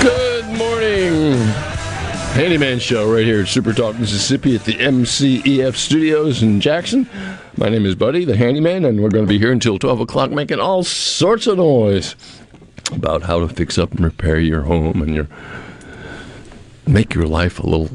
Good morning. Handyman Show right here at Super Talk Mississippi at the MCEF studios in Jackson. My name is Buddy, the handyman, and we're going to be here until 12 o'clock making all sorts of noise about how to fix up and repair your home and your make your life a little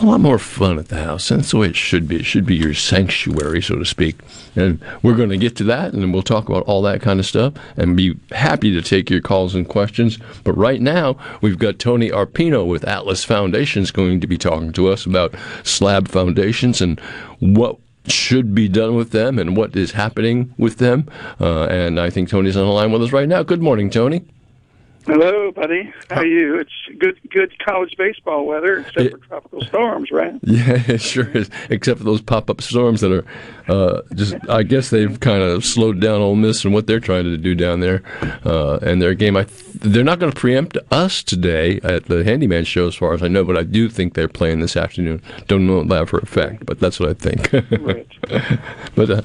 a lot more fun at the house. And that's the way it should be. It should be your sanctuary, so to speak. And we're going to get to that, and we'll talk about all that kind of stuff and be happy to take your calls and questions. But right now, we've got Tony Arpino with Atlas Foundations going to be talking to us about slab foundations and what should be done with them and what is happening with them. Uh, and I think Tony's on the line with us right now. Good morning, Tony. Hello, buddy. How are you? It's good, good college baseball weather, except for tropical storms, right? Yeah, it sure is. Except for those pop-up storms that are uh, just, I guess they've kind of slowed down Ole Miss and what they're trying to do down there uh, and their game. I, they're not going to preempt us today at the Handyman Show, as far as I know, but I do think they're playing this afternoon. Don't know that for a fact, but that's what I think. Right. but uh,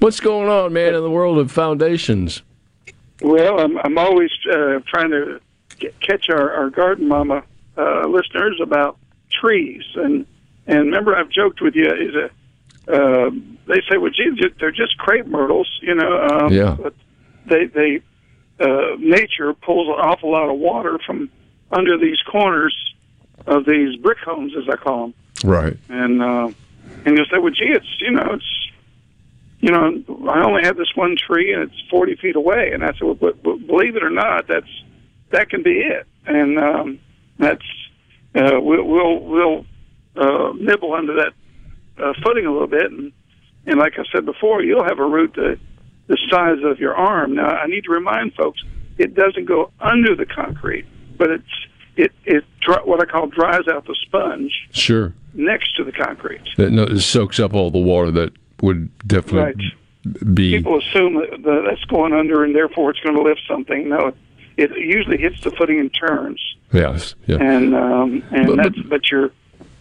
what's going on, man, in the world of foundations? Well, I'm I'm always uh, trying to get, catch our, our garden mama uh, listeners about trees, and and remember I've joked with you is a uh, they say well gee they're just crepe myrtles, you know. Um, Yeah. But they they uh, nature pulls an awful lot of water from under these corners of these brick homes, as I call them. Right. and uh, and you'll say, well, gee, it's you know, it's you know, I only have this one tree and it's forty feet away, and I said, well, but, but believe it or not, that's that can be it, and um, that's uh, we'll we'll, we'll uh, nibble under that uh, footing a little bit, and and like I said before, you'll have a root the the size of your arm. Now, I need to remind folks, it doesn't go under the concrete, but it's it it what I call dries out the sponge Sure. next to the concrete. That no, it soaks up all the water that would definitely be. People assume that that that's going under and therefore it's going to lift something. No, it usually hits the footing and turns, Yes. Yeah. and um, and But- that's but you're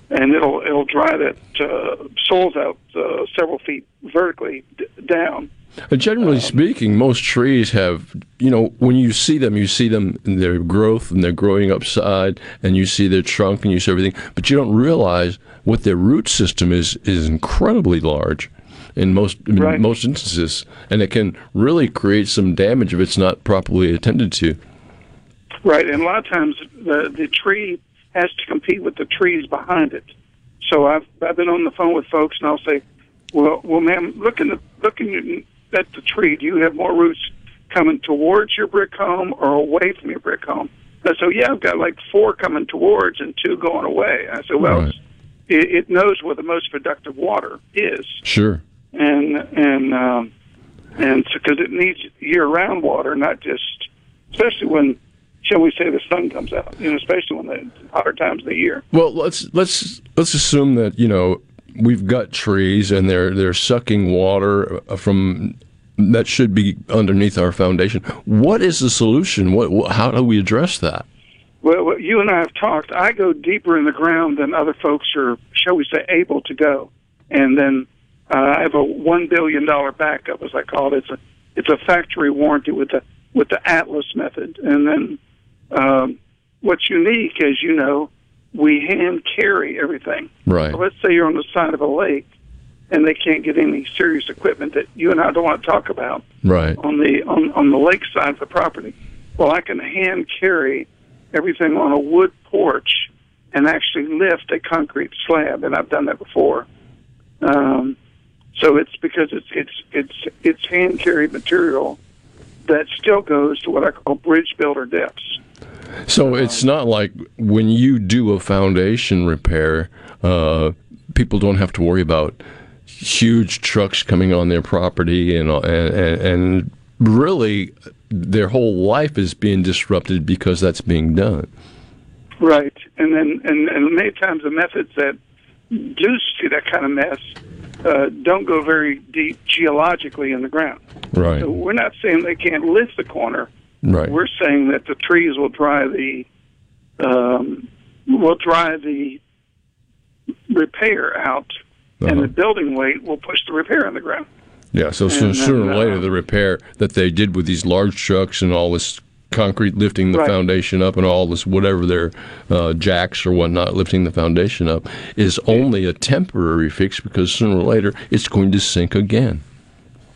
and it'll it'll dry that uh, soils out uh, several feet vertically d- down. Generally speaking, most trees have, you know, when you see them, you see them in their growth and they're growing upside, and you see their trunk and you see everything, but you don't realize what their root system is is incredibly large in most in Right. most instances, and it can really create some damage if it's not properly attended to. Right, and a lot of times the the tree has to compete with the trees behind it. So I've I've been on the phone with folks, and I'll say, "Well, well, ma'am, looking at looking at the tree, do you have more roots coming towards your brick home or away from your brick home?" And so, yeah, I've got like four coming towards and two going away. I said, "Well, Right. it, it knows where the most productive water is." Sure. And and um, and because it needs year-round water, not just especially when, shall we say, the sun comes out. You know, especially when the hotter times of the year. Well, let's let's let's assume that you know we've got trees and they're they're sucking water uh, from that should be underneath our foundation. What is the solution? What, what how do we address that? Well, you and I have talked. I go deeper in the ground than other folks are, shall we say, able to go. And then uh, I have a one billion dollar backup, as I call it. It's a it's a factory warranty with the with the Atlas method. And then um, what's unique, as you know, we hand carry everything. Right. So let's say you're on the side of a lake, and they can't get any serious equipment that you and I don't want to talk about Right. on the on, on the lake side of the property. Well, I can hand carry everything on a wood porch and actually lift a concrete slab, and I've done that before. Um, so it's because it's it's it's it's hand carried material that still goes to what I call bridge builder depths. So it's not like when you do a foundation repair, uh, people don't have to worry about huge trucks coming on their property and and, and, and really their whole life is being disrupted because that's being done. Right, and then and, and many times the methods that do see that kind of mess uh, don't go very deep geologically in the ground. Right. So we're not saying they can't lift the corner. Right. We're saying that the trees will dry the um, will dry the repair out, and Uh-huh. the building weight will push the repair in the ground. Yeah, so And sooner then, or later, uh, the repair that they did with these large trucks and all this concrete lifting the Right. foundation up and all this whatever their uh, jacks or whatnot lifting the foundation up is only a temporary fix because sooner or later it's going to sink again.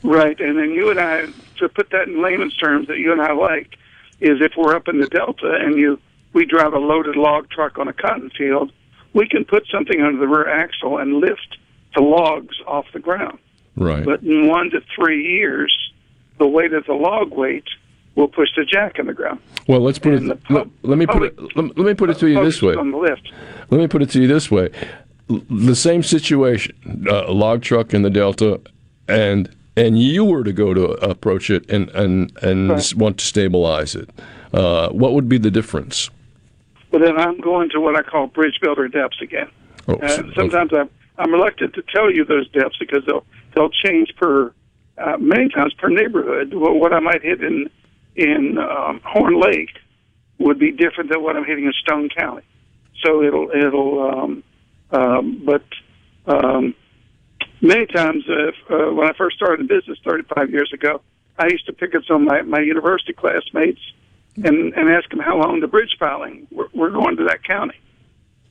Right, and then you and I, to put that in layman's terms that you and I like, is if we're up in the Delta and you we drive a loaded log truck on a cotton field, we can put something under the rear axle and lift the logs off the ground. Right. But in one to three years, the weight of the log weight will push the jack in the ground. well, let's put it. and Let, pub- let me put it. Let, let me put it to you this way. on the lift. Let me put it to you this way: the same situation, uh, a log truck in the Delta, and and you were to go to approach it and and and Right. want to stabilize it. Uh, what would be the difference? Well, then I'm going to what I call bridge builder depths again. Oh, Uh, so- sometimes I'm I'm reluctant to tell you those depths because they'll they'll change per uh, many times per neighborhood. What, what I might hit in in um, Horn Lake would be different than what I'm hitting in Stone County. So it'll it'll um, um, but um, many times uh, uh, when I first started the business 35 years ago, I used to pick up some of my, my university classmates and and ask them how long the bridge piling. We're, we're going to that county.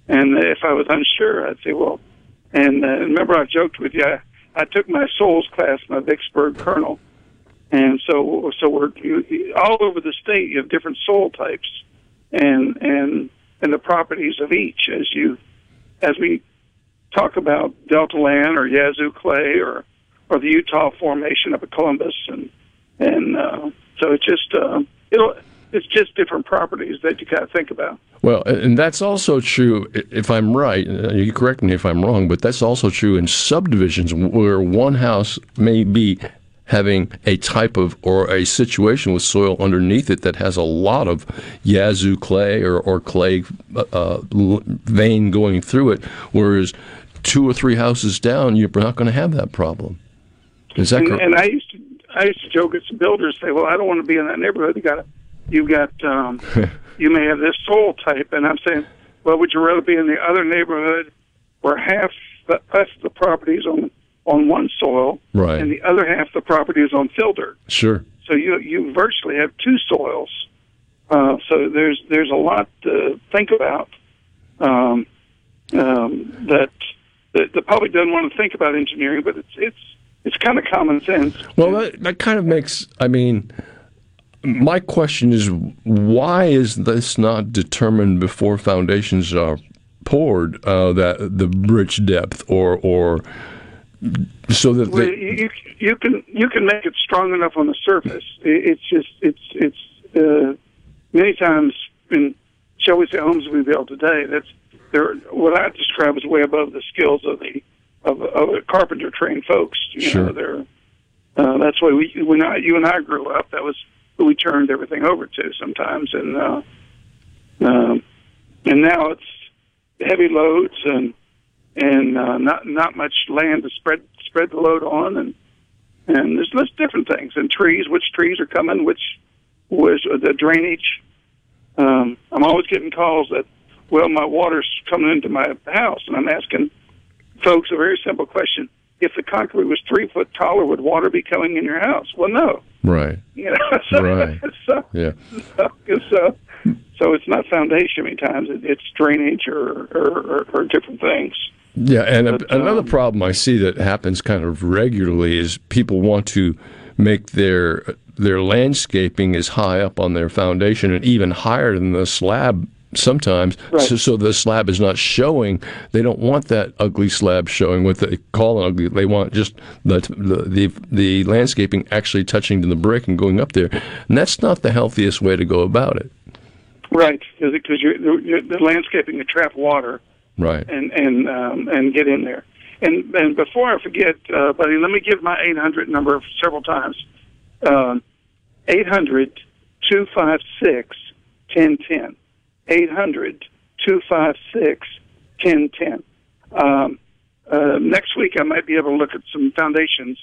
And if I was unsure, I'd say, well, and uh, remember I joked with you, I, I took my souls class, my Vicksburg Colonel, and so so we're all over the state. You have different soil types, and and and the properties of each. As you as we talk about Delta land or Yazoo clay or or the Eutaw formation up at Columbus, and and uh, so it's just uh, it'll it's just different properties that you got to think about. Well, and that's also true, if I'm right, uh, you correct me if I'm wrong, but that's also true in subdivisions where one house may be having a type of or a situation with soil underneath it that has a lot of yazoo clay or, or clay uh, uh, vein going through it, whereas two or three houses down, you're not going to have that problem. Is that and, correct? and I used to I used to joke at some builders say, "Well, I don't want to be in that neighborhood. You got you got um, you may have this soil type," and I'm saying, "Well, would you rather be in the other neighborhood where half the half the property is on on one soil, Right. and the other half the property is on fill dirt? Sure. So you you virtually have two soils. Uh, so there's there's a lot to think about um, um, that the, the public doesn't want to think about engineering, but it's it's it's kind of common sense. Well, that, that kind of makes. I mean, my question is, why is this not determined before foundations are poured? Uh, that the bridge depth, or or so that Well, you you can you can make it strong enough on the surface. It's just it's it's uh, many times in shall we say homes we build today. That's they're what I describe as way above the skills of the of, of the carpenter trained folks. You Sure. know, they're uh, that's why we when I, you and I grew up. That was who we turned everything over to sometimes, and uh, um, and now it's heavy loads and and uh, not not much land to spread spread the load on, and and there's there's different things and trees. Which trees are coming? Which was the drainage? Um, I'm always getting calls that well, my water's coming into my house, and I'm asking folks a very simple question: If the concrete was three foot taller, would water be coming in your house? Well, no. right, You know, so, Right. so, yeah, so, so, so it's not foundation many times; it, it's drainage or, or, or, or different things. Yeah. And a, another um, problem I see that happens kind of regularly is people want to make their their landscaping as high up on their foundation and even higher than the slab sometimes. Right. so, so the slab is not showing. They don't want that ugly slab showing what they call an ugly. They want just the, the the the landscaping actually touching to the brick and going up there. And that's not the healthiest way to go about it. Right, because the landscaping can trap water Right. and and um, and get in there. And and before I forget, uh, buddy, let me give my 800 number several times. Um, 800 256 1010. 800 256 1010. Um, uh, next week, I might be able to look at some foundations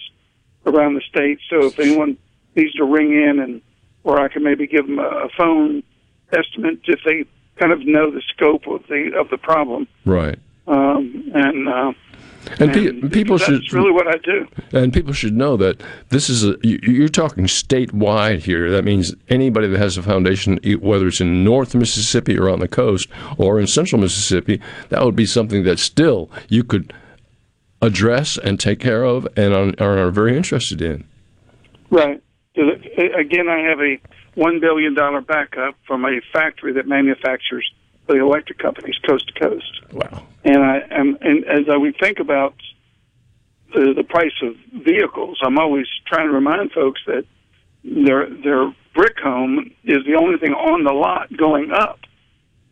around the state. So if anyone needs to ring in, and or I can maybe give them a, a phone estimate if they kind of know the scope of the of the problem. Right. Um, and uh, And, pe- and people that's should really what I do. and people should know that this is a you- you're talking statewide here. That means anybody that has a foundation, whether it's in North Mississippi or on the coast or in Central Mississippi, that would be something that still you could address and take care of and are, are very interested in. Right. uh, Again, I have a one billion dollar backup from a factory that manufactures the electric companies coast to coast. Wow. And I am, and as I would think about the, the price of vehicles, I'm always trying to remind folks that their their brick home is the only thing on the lot going up,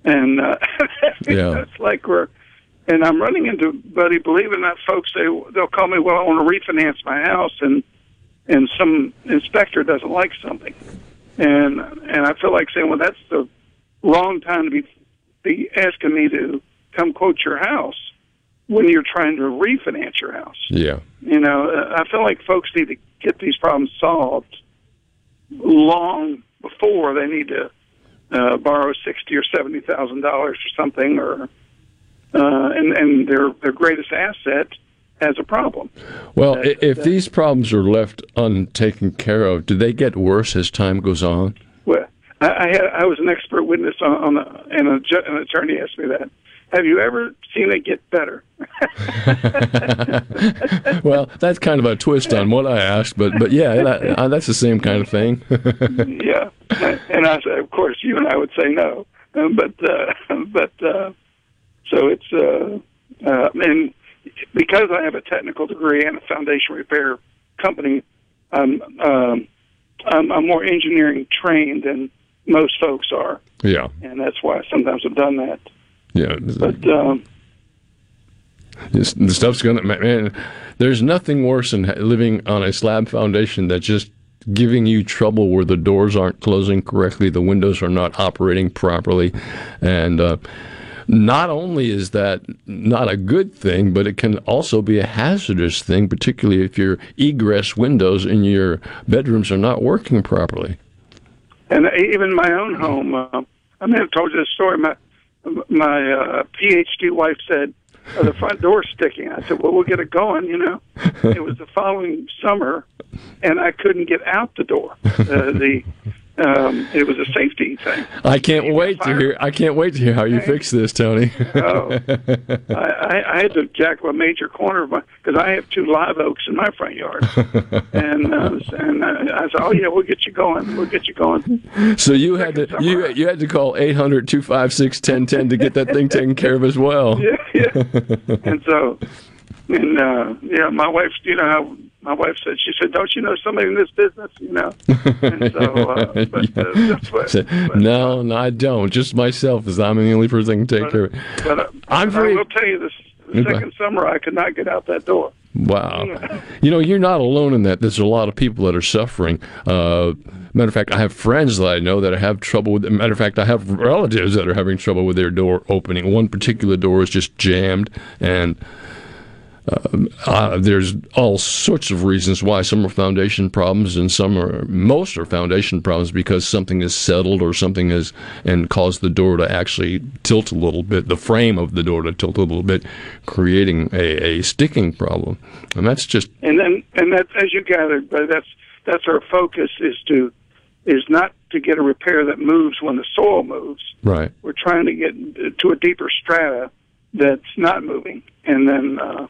and uh, Yeah. it's like we're. And I'm running into, buddy, believe it or not, folks, they they'll call me. Well, I want to refinance my house, and and some inspector doesn't like something, and and I feel like saying, well, that's the wrong time to be be asking me to come quote your house when you're trying to refinance your house. Yeah. You know, uh, I feel like folks need to get these problems solved long before they need to uh, borrow sixty or seventy thousand dollars or something, or uh, and and their their greatest asset has a problem. Well, if these problems are left untaken care of, do they get worse as time goes on? Well, I, I had I was an expert witness on, on the, and a, an attorney asked me that. Have you ever seen it get better? well, that's kind of a twist on what I asked, but but yeah, that, uh, that's the same kind of thing. yeah, and I said, of course, you and I would say no, but uh, but uh, so it's uh, uh, and because I have a technical degree and a foundation repair company, I'm um, I'm, I'm more engineering trained than most folks are, yeah, and that's why sometimes I've done that. yeah. But um, the stuff's gonna man. There's nothing worse than living on a slab foundation that's just giving you trouble where the doors aren't closing correctly, the windows are not operating properly, and uh, not only is that not a good thing, but it can also be a hazardous thing, particularly if your egress windows in your bedrooms are not working properly. and even my own home. Uh, I may have told you this story. My my uh, PhD wife said uh, the front door's sticking. I said, "Well, we'll get it going." You know, it was the following summer, and I couldn't get out the door. Uh, the um, it was a safety thing. I can't wait to hear. I can't wait to hear how you fix this, Tony. Oh, I, I, I had to jackal a major corner of my because I have two live oaks in my front yard, and uh, and uh, I said, "Oh yeah, we'll get you going. We'll get you going." So you had to you you had to call 800-256-1010 to get that thing taken care of as well. yeah, yeah. and so, and uh, yeah, my wife, you know, my wife said, she said, "Don't you know somebody in this business?" You know, and so, uh, but uh, that's what. But, no, no, I don't. Just myself, as I'm the only person that can take care of it. but, uh, I'm but very- I will tell you this: the Okay. second summer, I could not get out that door. Wow. You know, you're not alone in that. There's a lot of people that are suffering. Uh, matter of fact, I have friends that I know that have trouble with. Matter of fact, I have relatives that are having trouble with their door opening. One particular door is just jammed, and uh, there's all sorts of reasons why. Some are foundation problems, and some are most are foundation problems because something is settled or something is and caused the door to actually tilt a little bit, the frame of the door to tilt a little bit, creating a, a sticking problem. And that's just And then, and that, as you gathered, but that's that's our focus is to is not to get a repair that moves when the soil moves. right. We're trying to get to a deeper strata that's not moving, and then uh,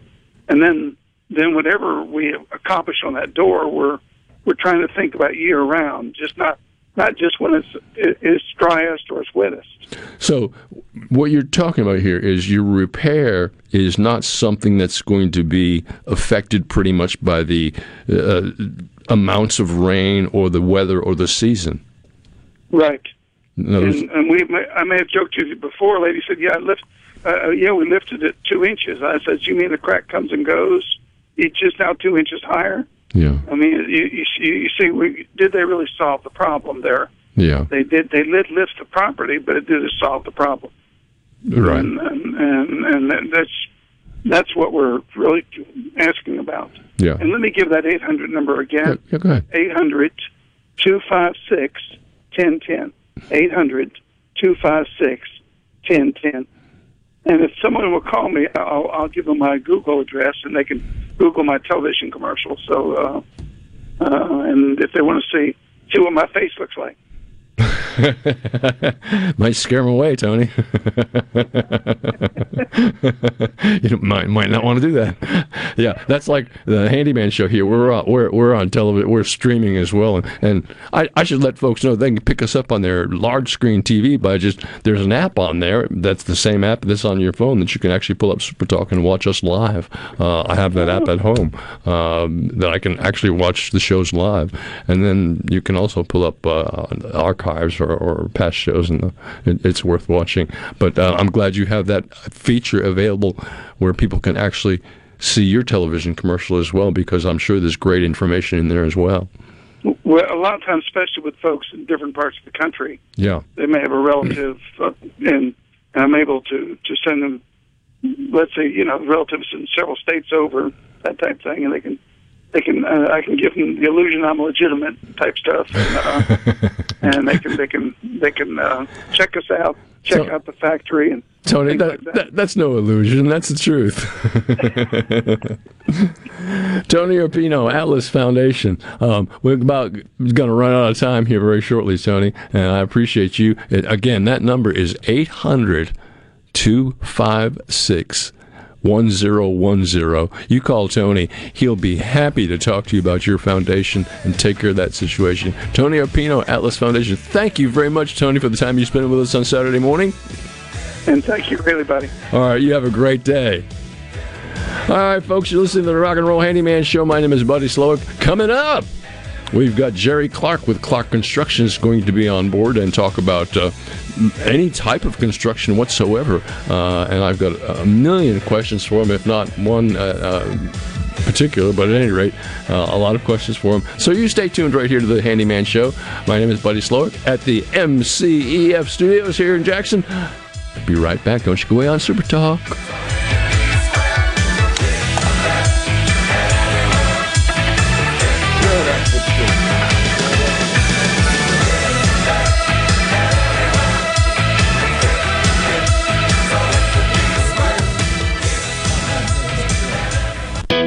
and then then whatever we accomplish on that door, we're we're trying to think about year round, just not not just when it's it's driest or it's wettest. So, what you're talking about here is your repair is not something that's going to be affected pretty much by the uh, amounts of rain or the weather or the season. Right. In other words- And, and we, I may have joked to you before. A lady said, "Yeah, I lift, uh, yeah, we lifted it two inches." I said, "You mean the crack comes and goes? It's just now two inches higher." yeah, I mean, you, you, see- you see, we, did they really solve the problem there? yeah, They did. They did lift the property, but it didn't solve the problem. right. And and and, and that's that's what we're really asking about. Yeah. And let me give that 800 number Yeah, again. yeah, go ahead. 800 256 1010. 800 256 1010. And if someone will call me, I'll, I'll give them my Google address and they can Google my television commercial. So, uh, uh, and if they want to see, see what my face looks like. might scare him away, Tony. you might might not want to do that. Yeah, that's like the handyman show here. We're on, we're we're on television. We're streaming as well, and, and I, I should let folks know they can pick us up on their large screen TV by just there's an app on there that's the same app that's on your phone that you can actually pull up Super Talk and watch us live. Uh, I have that app at home um, that I can actually watch the shows live, and then you can also pull up uh, archives or, or past shows, and it, it's worth watching. But uh, I'm glad you have that feature available where people can actually see your television commercial as well, because I'm sure there's great information in there as well. Well, a lot of times, especially with folks in different parts of the country, Yeah, they may have a relative, uh, and, and I'm able to to send them, let's say, you know, relatives in several states over, that type thing, and they can, they can, uh, I can give them the illusion I'm legitimate type stuff, and, uh, and they can, they can, they can uh, check us out, check So- out the factory, and Tony, that, like that. that, that's no illusion. That's the truth. Tony Arpino, Atlas Foundation. Um, we're about going to run out of time here very shortly, Tony, and I appreciate you. It, again, that number is 800 256 1010. You call Tony. He'll be happy to talk to you about your foundation and take care of that situation. Tony Arpino, Atlas Foundation. Thank you very much, Tony, for the time you spent with us on Saturday morning. and thank you, really, buddy. All right, you have a great day. All right, folks, you're listening to the Rock and Roll Handyman Show. My name is Buddy Slowick. Coming up, we've got Jerry Clark with Clark Constructions going to be on board and talk about uh, any type of construction whatsoever. Uh, and I've got a million questions for him, if not one. Uh, uh, particular, but at any rate, uh, a lot of questions for him. So you stay tuned right here to the Handyman Show. My name is Buddy Slowick at the MCEF Studios here in Jackson. Be right back. Don't you go away on Super Talk.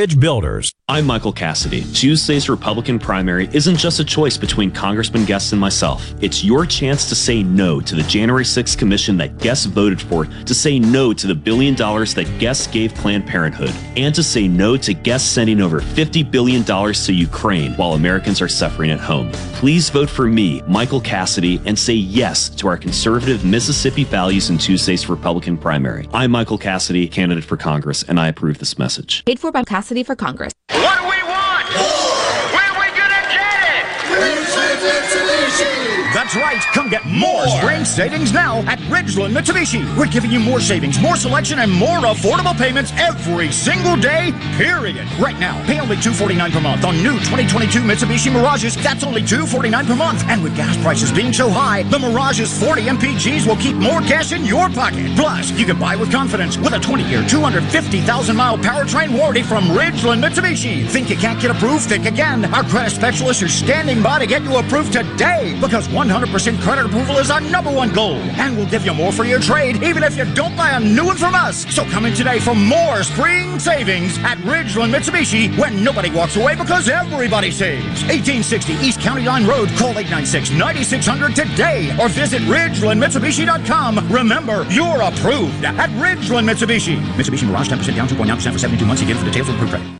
Builders. I'm Michael Cassidy. Tuesday's Republican primary isn't just a choice between Congressman Guest and myself. It's your chance to say no to the January 6th commission that Guest voted for, to say no to the billion dollars that Guest gave Planned Parenthood, and to say no to Guest sending over $50 billion to Ukraine while Americans are suffering at home. Please vote for me, Michael Cassidy, and say yes to our conservative Mississippi values in Tuesday's Republican primary. I'm Michael Cassidy, candidate for Congress, and I approve this message. Paid for by Cassidy for Congress. What do we want? Where are we gonna get it? That's right. Come get more spring savings now at Ridgeland Mitsubishi. We're giving you more savings, more selection, and more affordable payments every single day, period. Right now, pay only 249 per month on new 2022 Mitsubishi Mirages. That's only 249 per month. And with gas prices being so high, the Mirage's 40 MPGs will keep more cash in your pocket. Plus, you can buy with confidence with a 20-year, 250,000-mile powertrain warranty from Ridgeland Mitsubishi. Think you can't get approved? Think again. Our credit specialists are standing by to get you approved today because 100% credit approval is our number one goal. And we'll give you more for your trade, even if you don't buy a new one from us. So come in today for more spring savings at Ridgeland Mitsubishi when nobody walks away because everybody saves. 1860 East County Line Road. Call 896-9600 today or visit RidgelandMitsubishi.com. Remember, you're approved at Ridgeland Mitsubishi. Mitsubishi Mirage 10% down, 2.9% for 72 months. Again for details of approved credit.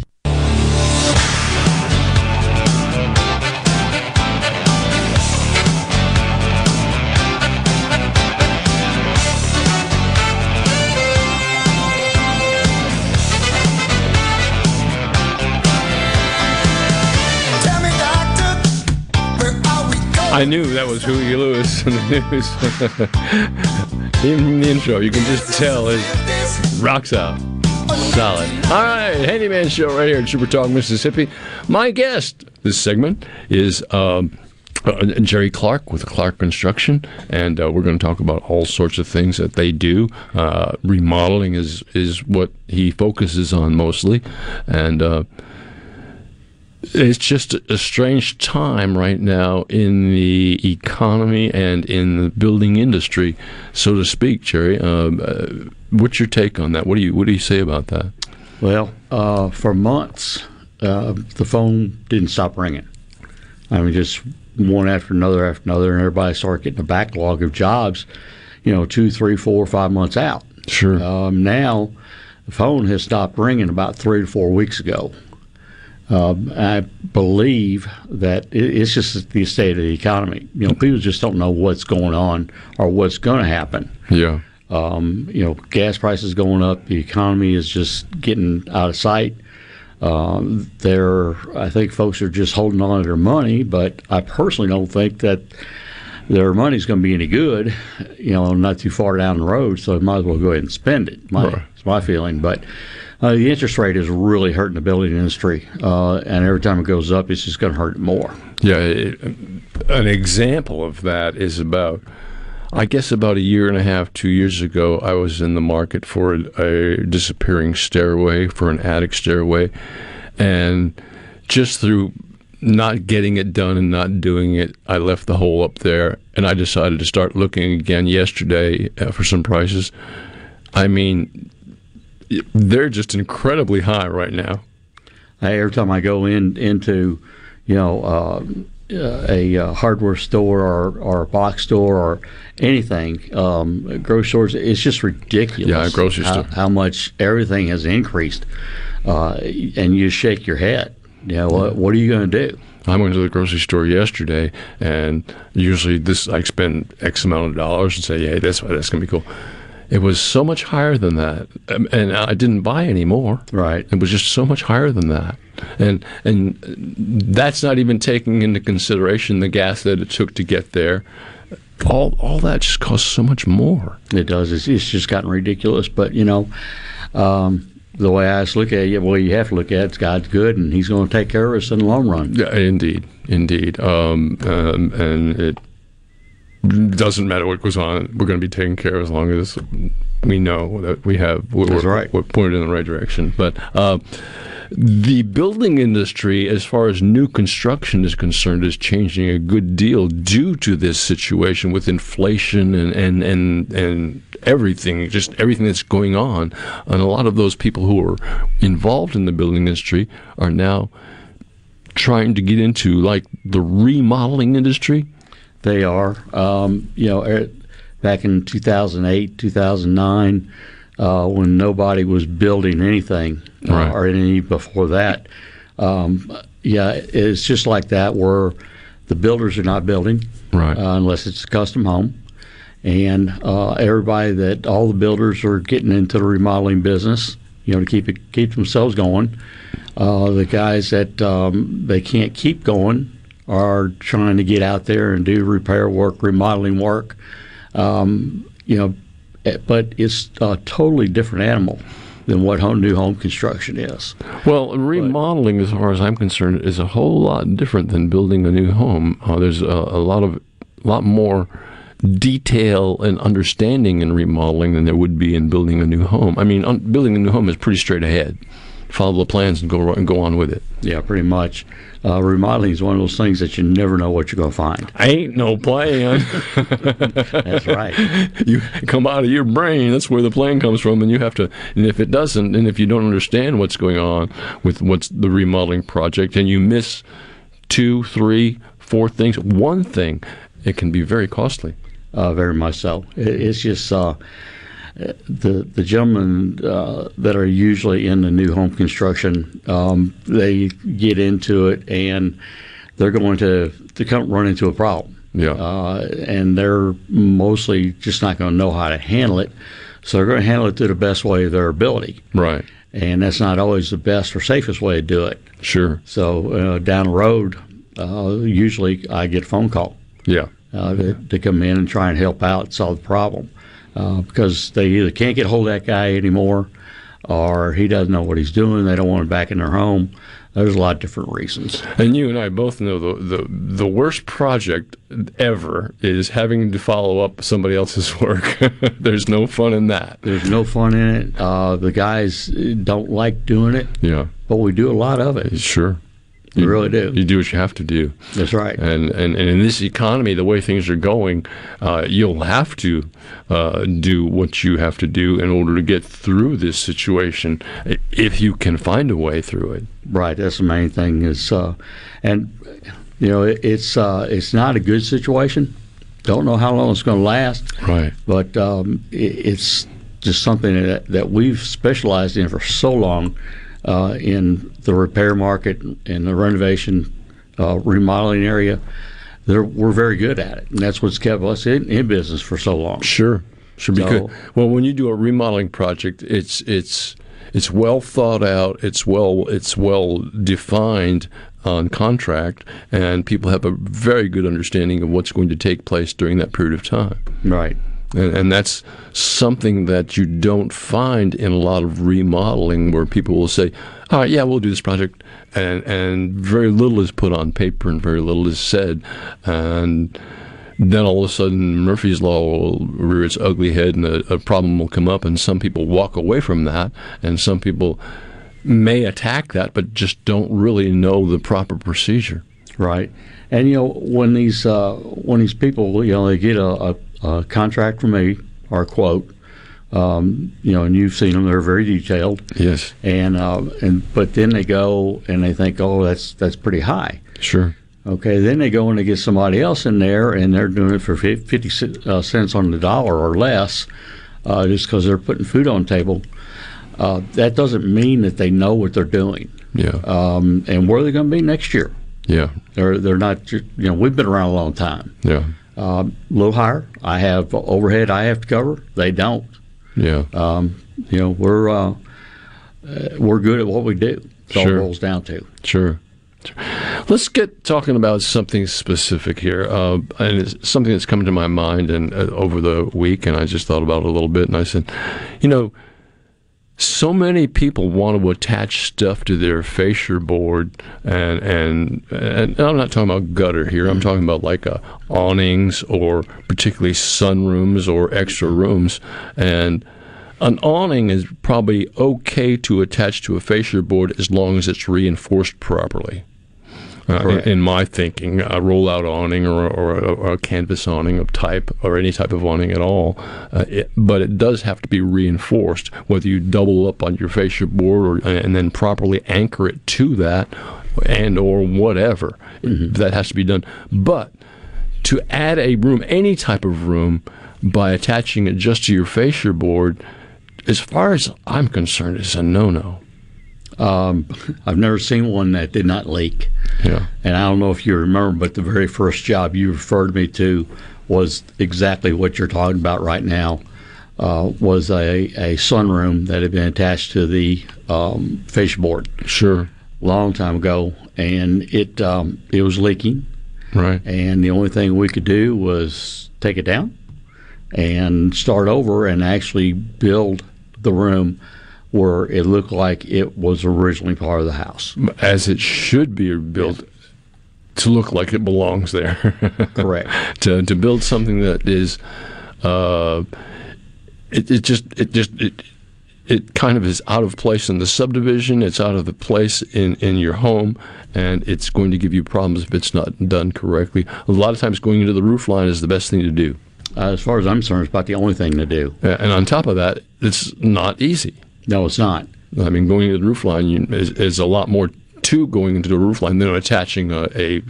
I knew that was Huey Lewis and the News. Even from the intro, you can just tell it rocks out. Solid. All right, Handyman Show right here at Super Talk, Mississippi. My guest this segment is um, uh, Jerry Clark with Clark Construction, and uh, we're going to talk about all sorts of things that they do. Uh, remodeling is is what he focuses on mostly, and uh, it's just a strange time right now in the economy and in the building industry, so to speak. Jerry, um, uh, what's your take on that? What do you what do you say about that? Well, uh, for months, uh, the phone didn't stop ringing. I mean, just one after another after another, and everybody started getting a backlog of jobs. You know, two, three, four, five months out. Sure. Um, now, the phone has stopped ringing about three to four weeks ago. Um, I believe that it's just the state of the economy. You know, people just don't know what's going on or what's going to happen. Yeah. Um, you know, gas prices going up. The economy is just getting out of sight. Um, there, I think folks are just holding on to their money, but I personally don't think that their money's going to be any good. You know, not too far down the road, so they might as well go ahead and spend it. My, Right. It's my feeling, but uh, the interest rate is really hurting the building industry, uh, and every time it goes up, it's just going to hurt more. Yeah, it, an example of that is about, I guess, about a year and a half, two years ago, I was in the market for a, a disappearing stairway, for an attic stairway, and just through not getting it done and not doing it, I left the hole up there, and I decided to start looking again yesterday uh, for some prices. I mean, they're just incredibly high right now. Hey, every time I go in into, you know, uh, a, uh hardware store or, or a box store or anything, um, grocery stores, it's just ridiculous. Yeah, grocery how, store. How much everything has increased. uh, and you shake your head. You know, what, what are you going to do? I went to the grocery store yesterday, and usually this I spend X amount of dollars and say, "Hey, that's that's gonna be cool." It was so much higher than that, Um, and I didn't buy any more. Right. It was just so much higher than that, and and that's not even taking into consideration the gas that it took to get there. All all that just costs so much more. It does. It's, it's just gotten ridiculous. But you know, um, the way I look at it, well, you have to look at it. God's good, and He's going to take care of us in the long run. Yeah, indeed, indeed. Um, um, and it doesn't matter what goes on. We're going to be taken care of as long as we know that we have. We're, That's right. We're pointed in the right direction. But uh, the building industry, as far as new construction is concerned, is changing a good deal due to this situation with inflation and and and and everything, just everything that's going on. And a lot of those people who are involved in the building industry are now trying to get into like the remodeling industry. They are. Um, you know, er, back in 2008, 2009, uh, when nobody was building anything, uh, Right. or any before that. Um, yeah, it's just like that where the builders are not building, Right. uh, unless it's a custom home. And uh, everybody that all the builders are getting into the remodeling business, you know, to keep it keep themselves going. Uh, the guys that um, they can't keep going are trying to get out there and do repair work, remodeling work. Um, you know, eh, but it's a totally different animal than what home, new home construction is. Well, remodeling, as far as I'm concerned, is a whole lot different than building a new home. Uh, there's a, a lot of, lot more detail and understanding in remodeling than there would be in building a new home. I mean, un- building a new home is pretty straight ahead. Follow the plans and go and go on with it. Yeah, pretty much. Uh, remodeling is one of those things that you never know what you're going to find. Ain't no plan. That's right. You come out of your brain. That's where the plan comes from, and you have to. And if it doesn't, and if you don't understand what's going on with what's the remodeling project, and you miss two, three, four things, one thing, it can be very costly. Uh, very much so. It, it's just uh, the the gentlemen uh, that are usually in the new home construction, um, they get into it and they're going to to come run into a problem. Yeah. Uh, and they're mostly just not going to know how to handle it, so they're going to handle it to the best way of their ability. Right. And that's not always the best or safest way to do it. Sure. So uh, down the road, uh, usually I get a phone call Yeah. uh, to, to come in and try and help out solve the problem uh, because they either can't get hold of that guy anymore or he doesn't know what he's doing. They don't want him back in their home. There's a lot of different reasons. And you and I both know the, the the worst project ever is having to follow up somebody else's work. There's no fun in that. There's no fun in it. Uh, the guys don't like doing it, Yeah. but we do a lot of it. Sure. We really do. You do what you have to do. That's right. And and, and in this economy, the way things are going, uh, you'll have to uh, do what you have to do in order to get through this situation, if you can find a way through it. Right. That's the main thing. Is uh, and you know it, it's uh, it's not a good situation. Don't know how long it's going to last. Right. But um, it, it's just something that, that we've specialized in for so long uh, in the repair market and the renovation, uh, remodeling area. They're, we're very good at it, and that's what's kept us in, in business for so long. Sure, sure. So- Because well, when you do a remodeling project, it's it's it's well thought out. It's well it's well defined on contract, and people have a very good understanding of what's going to take place during that period of time. Right. And, and that's something that you don't find in a lot of remodeling, where people will say, "All right, yeah, we'll do this project," and and very little is put on paper and very little is said, and then all of a sudden Murphy's Law will rear its ugly head and a, a problem will come up, and some people walk away from that, and some people may attack that, but just don't really know the proper procedure. Right. And you know when these uh, when these people you know they get a, a, a contract from me or a quote, um, you know, and you've seen them; they're very detailed. Yes. And uh, and but then they go and they think, oh, that's that's pretty high. Sure. Okay. Then they go and they get somebody else in there, and they're doing it for fifty uh, cents on the dollar or less, uh, just because they're putting food on the table. uh, that doesn't mean that they know what they're doing. Yeah. Um, and where they're going to be next year. Yeah. They're they're not. You know, we've been around a long time. Yeah. Uh, a little higher. I have overhead. I have to cover. They don't. Yeah. Um, you know, we're uh, uh, we're good at what we do. It Sure. boils down to. Sure. Let's get talking about something specific here, uh, and it's something that's come to my mind and uh, over the week, and I just thought about it a little bit, and I said, you know, so many people want to attach stuff to their fascia board, and and and I'm not talking about gutter here. I'm talking about like uh, awnings or particularly sunrooms or extra rooms, and an awning is probably okay to attach to a fascia board as long as it's reinforced properly. Uh, in, my thinking, a roll-out awning or, or, a, or a canvas awning of type or any type of awning at all, uh, it, but it does have to be reinforced. Whether you double up on your fascia board or, and then properly anchor it to that, and or whatever, that has to be done. But to add a room, any type of room, by attaching it just to your fascia board, as far as I'm concerned, is a no-no. Um, I've never seen one that did not leak. Yeah. And I don't know if you remember, but the very first job you referred me to was exactly what you're talking about right now. Uh, was a, a sunroom that had been attached to the um, fascia board. Sure. Long time ago, and it um, it was leaking. Right. And the only thing we could do was take it down and start over and actually build the room where it looked like it was originally part of the house. As it should be built to look like it belongs there. Correct. to to build something that is, uh, it, it just it just it. It kind of is out of place in the subdivision. It's out of the place in, in your home, and it's going to give you problems if it's not done correctly. A lot of times, going into the roof line is the best thing to do. Uh, as far as I'm concerned, it's about the only thing to do. And on top of that, it's not easy. No, it's not. I mean, going into the roof line is, is a lot more to going into the roof line than attaching a, a,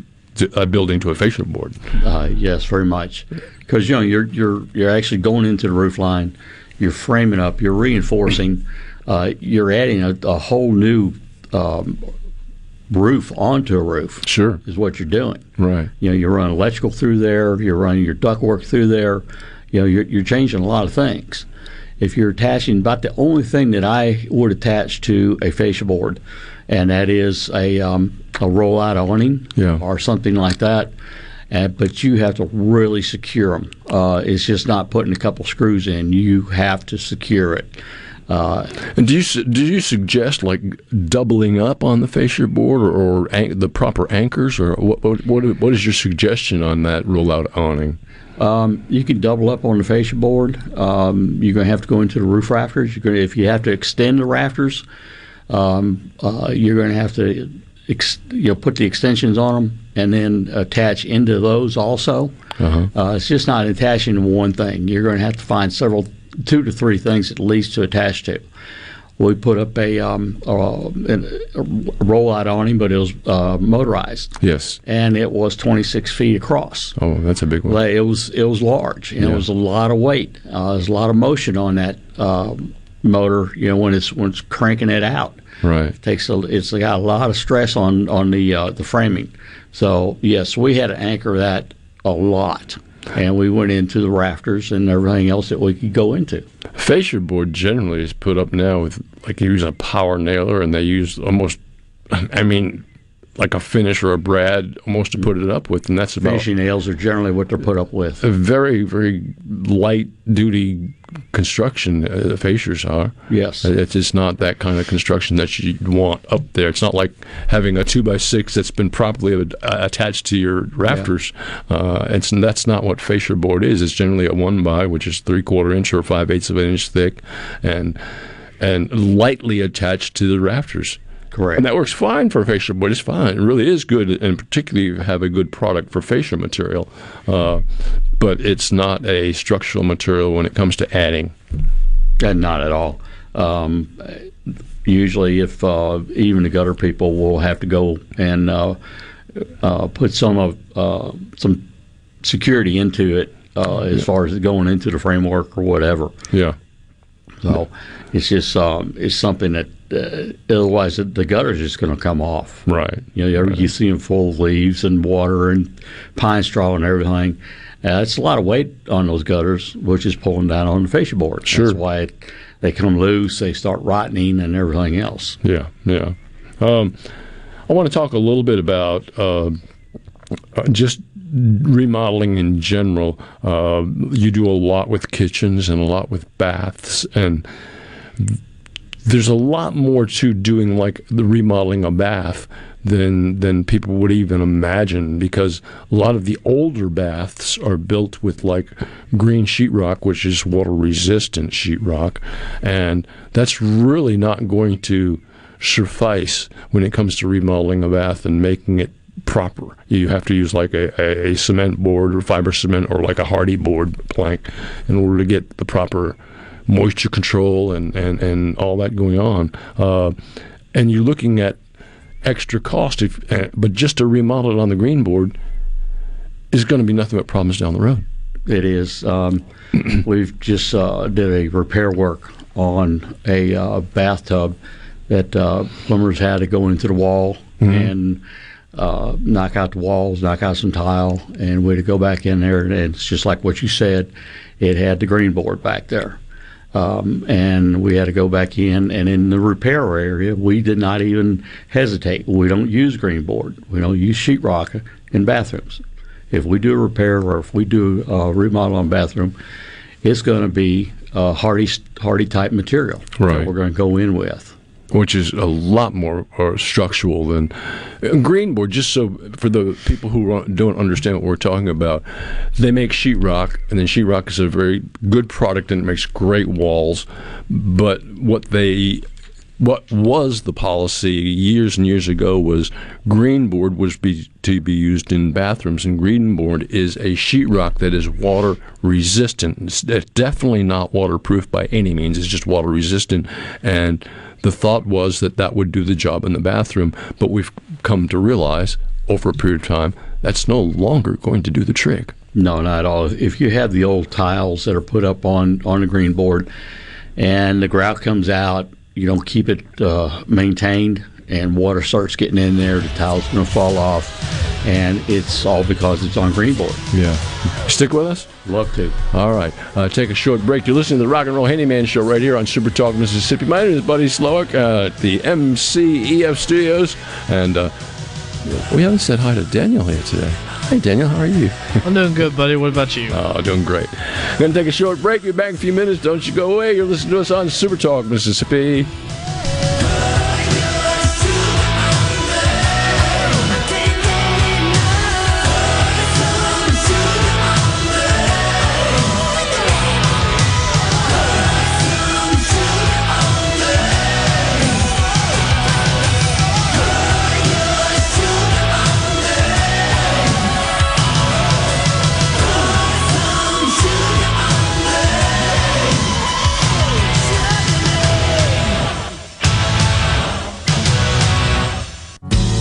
a building to a fascia board. Uh, yes, very much. Because you know you're you're you're actually going into the roof line, you're framing up, you're reinforcing, uh, you're adding a, a whole new um, roof onto a roof. Sure, is what you're doing. Right. You know, you're running electrical through there, you're running your ductwork through there. You know, you're you're changing a lot of things. If you're attaching, about the only thing that I would attach to a fascia board, and that is a um, a rollout awning Yeah. or something like that. Uh, but you have to really secure them. Uh, it's just not putting a couple screws in. You have to secure it. Uh, And do you su- do you suggest like doubling up on the fascia board or, or an- the proper anchors, or what, what what what is your suggestion on that rollout awning? Um, you can double up on the fascia board. Um, you're going to have to go into the roof rafters. You're going to, if you have to extend the rafters, um, uh, you're going to have to ex, you know put the extensions on them and then attach into those also. Uh-huh. Uh, it's just not attaching to one thing. You're going to have to find several, two to three things at least to attach to. We put up a, um, a, a rollout awning, but it was uh, motorized Yes. and it was 26 feet across. Oh, that's a big one. It was it was large, and Yeah. it was a lot of weight. Uh, there's a lot of motion on that um motor. You know, when it's when it's cranking it out, Right. it takes a, it's got a lot of stress on on the uh, the framing. So yes, we had to anchor that a lot, and we went into the rafters and everything else that we could go into. Fascia board generally is put up now with like you use a power nailer, and they use almost, I mean, like a finish or a brad almost to put it up with, and that's about Finishing nails are generally what they're put up with. a very very light duty construction. Uh, the fascias are. Yes. Uh, It's just not that kind of construction that you'd want up there. It's not like having a two by six that's been properly uh, attached to your rafters. Uh, it's that's not what fascia board is. It's generally a one by, which is three quarter inch or five eighths of an inch thick, and and lightly attached to the rafters. Correct. And that works fine for fascia but It's fine. It really is good, and particularly if you have a good product for fascia material. Uh, but it's not a structural material when it comes to adding. And not at all. Um, usually, if uh, even the gutter people will have to go and uh, uh, put some of uh, some security into it uh, as far as going into the framework or whatever. Yeah. So it's just um, it's something that uh, otherwise the, the gutter's just going to come off. Right. You know, you, right. you see them full of leaves and water and pine straw and everything. Uh, it's a lot of weight on those gutters, which is pulling down on the fascia board. Sure. That's why it, they come loose, they start rotting and everything else. Yeah, yeah. Um, I want to talk a little bit about uh, just remodeling in general. Uh, you do a lot with kitchens and a lot with baths, and there's a lot more to doing like the remodeling a bath than than people would even imagine because a lot of the older baths are built with like green sheetrock, which is water resistant sheetrock, and that's really not going to suffice when it comes to remodeling a bath and making it proper. You have to use like a, a, a cement board or fiber cement or like a Hardie board plank in order to get the proper moisture control and, and, and all that going on. Uh, and you're looking at extra cost, if, uh, but just to remodel it on the green board is going to be nothing but problems down the road. It is. Um, we've just uh, did a repair work on a uh, bathtub that uh, plumbers had to go into the wall mm-hmm. and uh, knock out the walls, knock out some tile, and we had to go back in there. And it's just like what you said, it had the green board back there. Um, and we had to go back in. And in the repair area, we did not even hesitate. We don't use green board. We don't use sheetrock in bathrooms. If we do a repair or if we do a remodel on a bathroom, it's going to be a Hardie, Hardie type material right. that we're going to go in with which is a lot more uh, structural than green board. Just so for the people who don't understand what we're talking about, they make sheetrock, and then sheetrock is a very good product and it makes great walls. But what they what was the policy years and years ago was green board was be, to be used in bathrooms, and green board is a sheetrock that is water resistant. It's definitely not waterproof by any means. It's just water resistant, and the thought was that that would do the job in the bathroom, but we've come to realize over a period of time that's no longer going to do the trick. No, not at all. If you have the old tiles that are put up on on the green board, and the grout comes out, you don't keep it uh, maintained, and water starts getting in there, the tile's going to fall off, and it's all because it's on green board. Yeah. Stick with us. Love to. All right. Uh, take a short break. You're listening to the Rock and Roll Handyman Show right here on Super Talk Mississippi. My name is Buddy Slowick uh, at the MCEF Studios, and uh, we haven't said hi to Daniel here today. Hey, Daniel, how are you? I'm doing good, buddy. What about you? Oh, doing great. Going to take a short break. Be back in a few minutes. Don't you go away. You're listening to us on Super Talk Mississippi.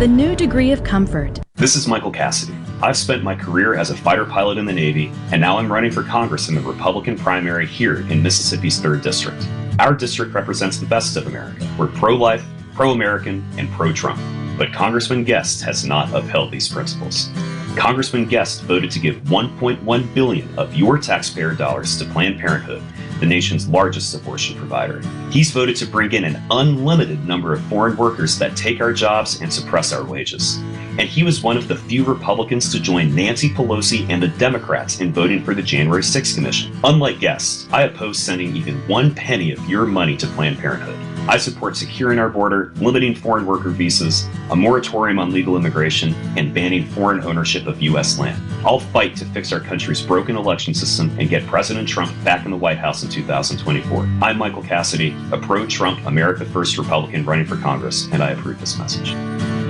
the new degree of comfort. This is Michael Cassidy. I've spent my career as a fighter pilot in the Navy, and now I'm running for Congress in the Republican primary here in Mississippi's 3rd District. Our district represents the best of America. We're pro life, pro American, and pro Trump. But Congressman Guest has not upheld these principles. Congressman Guest voted to give 1.1 billion of your taxpayer dollars to Planned Parenthood, the nation's largest abortion provider. He's voted to bring in an unlimited number of foreign workers that take our jobs and suppress our wages. And he was one of the few Republicans to join Nancy Pelosi and the Democrats in voting for the January 6th Commission. Unlike Guest, I oppose sending even one penny of your money to Planned Parenthood. I support securing our border, limiting foreign worker visas, a moratorium on legal immigration, and banning foreign ownership of U.S. land. I'll fight to fix our country's broken election system and get President Trump back in the White House in 2024. I'm Michael Cassidy, a pro Trump, America First Republican running for Congress, and I approve this message.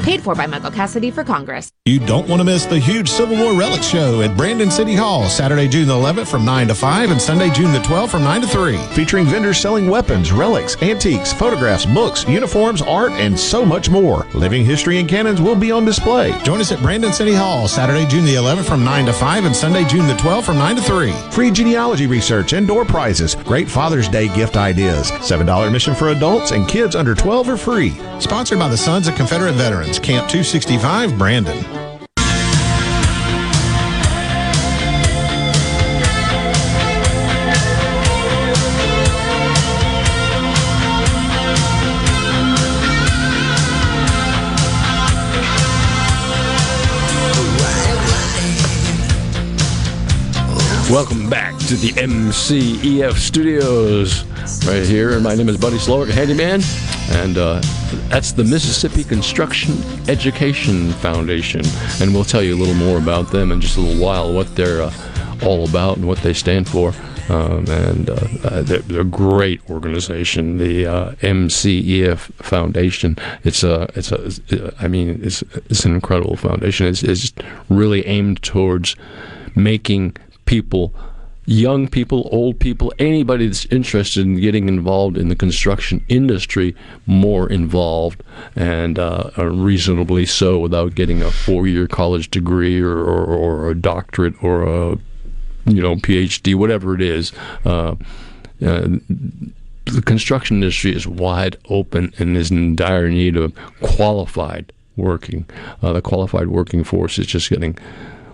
Paid for by Michael Cassidy for Congress. You don't want to miss the huge Civil War Relics Show at Brandon City Hall, Saturday, June the 11th from 9 to 5 and Sunday, June the 12th from 9 to 3. Featuring vendors selling weapons, relics, antiques, photographs, books, uniforms, art, and so much more. Living history and cannons will be on display. Join us at Brandon City Hall, Saturday, June the 11th from 9 to 5 and Sunday, June the 12th from 9 to 3. Free genealogy research and door prizes. Great Father's Day gift ideas. $7 admission for adults and kids under 12 are free. Sponsored by the Sons of Confederate Veterans, Camp 265, Brandon. Welcome back to the MCEF studios right here. And my name is Buddy Slowick, handyman. And uh, that's the Mississippi Construction Education Foundation. And we'll tell you a little more about them in just a little while, what they're uh, all about and what they stand for. Um, and uh, uh, they're, they're, a great organization, the uh, MCEF Foundation. It's a, it's a, I mean, it's, it's an incredible foundation. It's, it's really aimed towards making people young people, old people, anybody that's interested in getting involved in the construction industry more involved and uh, reasonably so without getting a four-year college degree or, or, or, a doctorate or a you know PhD, whatever it is. Uh, uh, the construction industry is wide open and is in dire need of qualified working. Uh, the qualified working force is just getting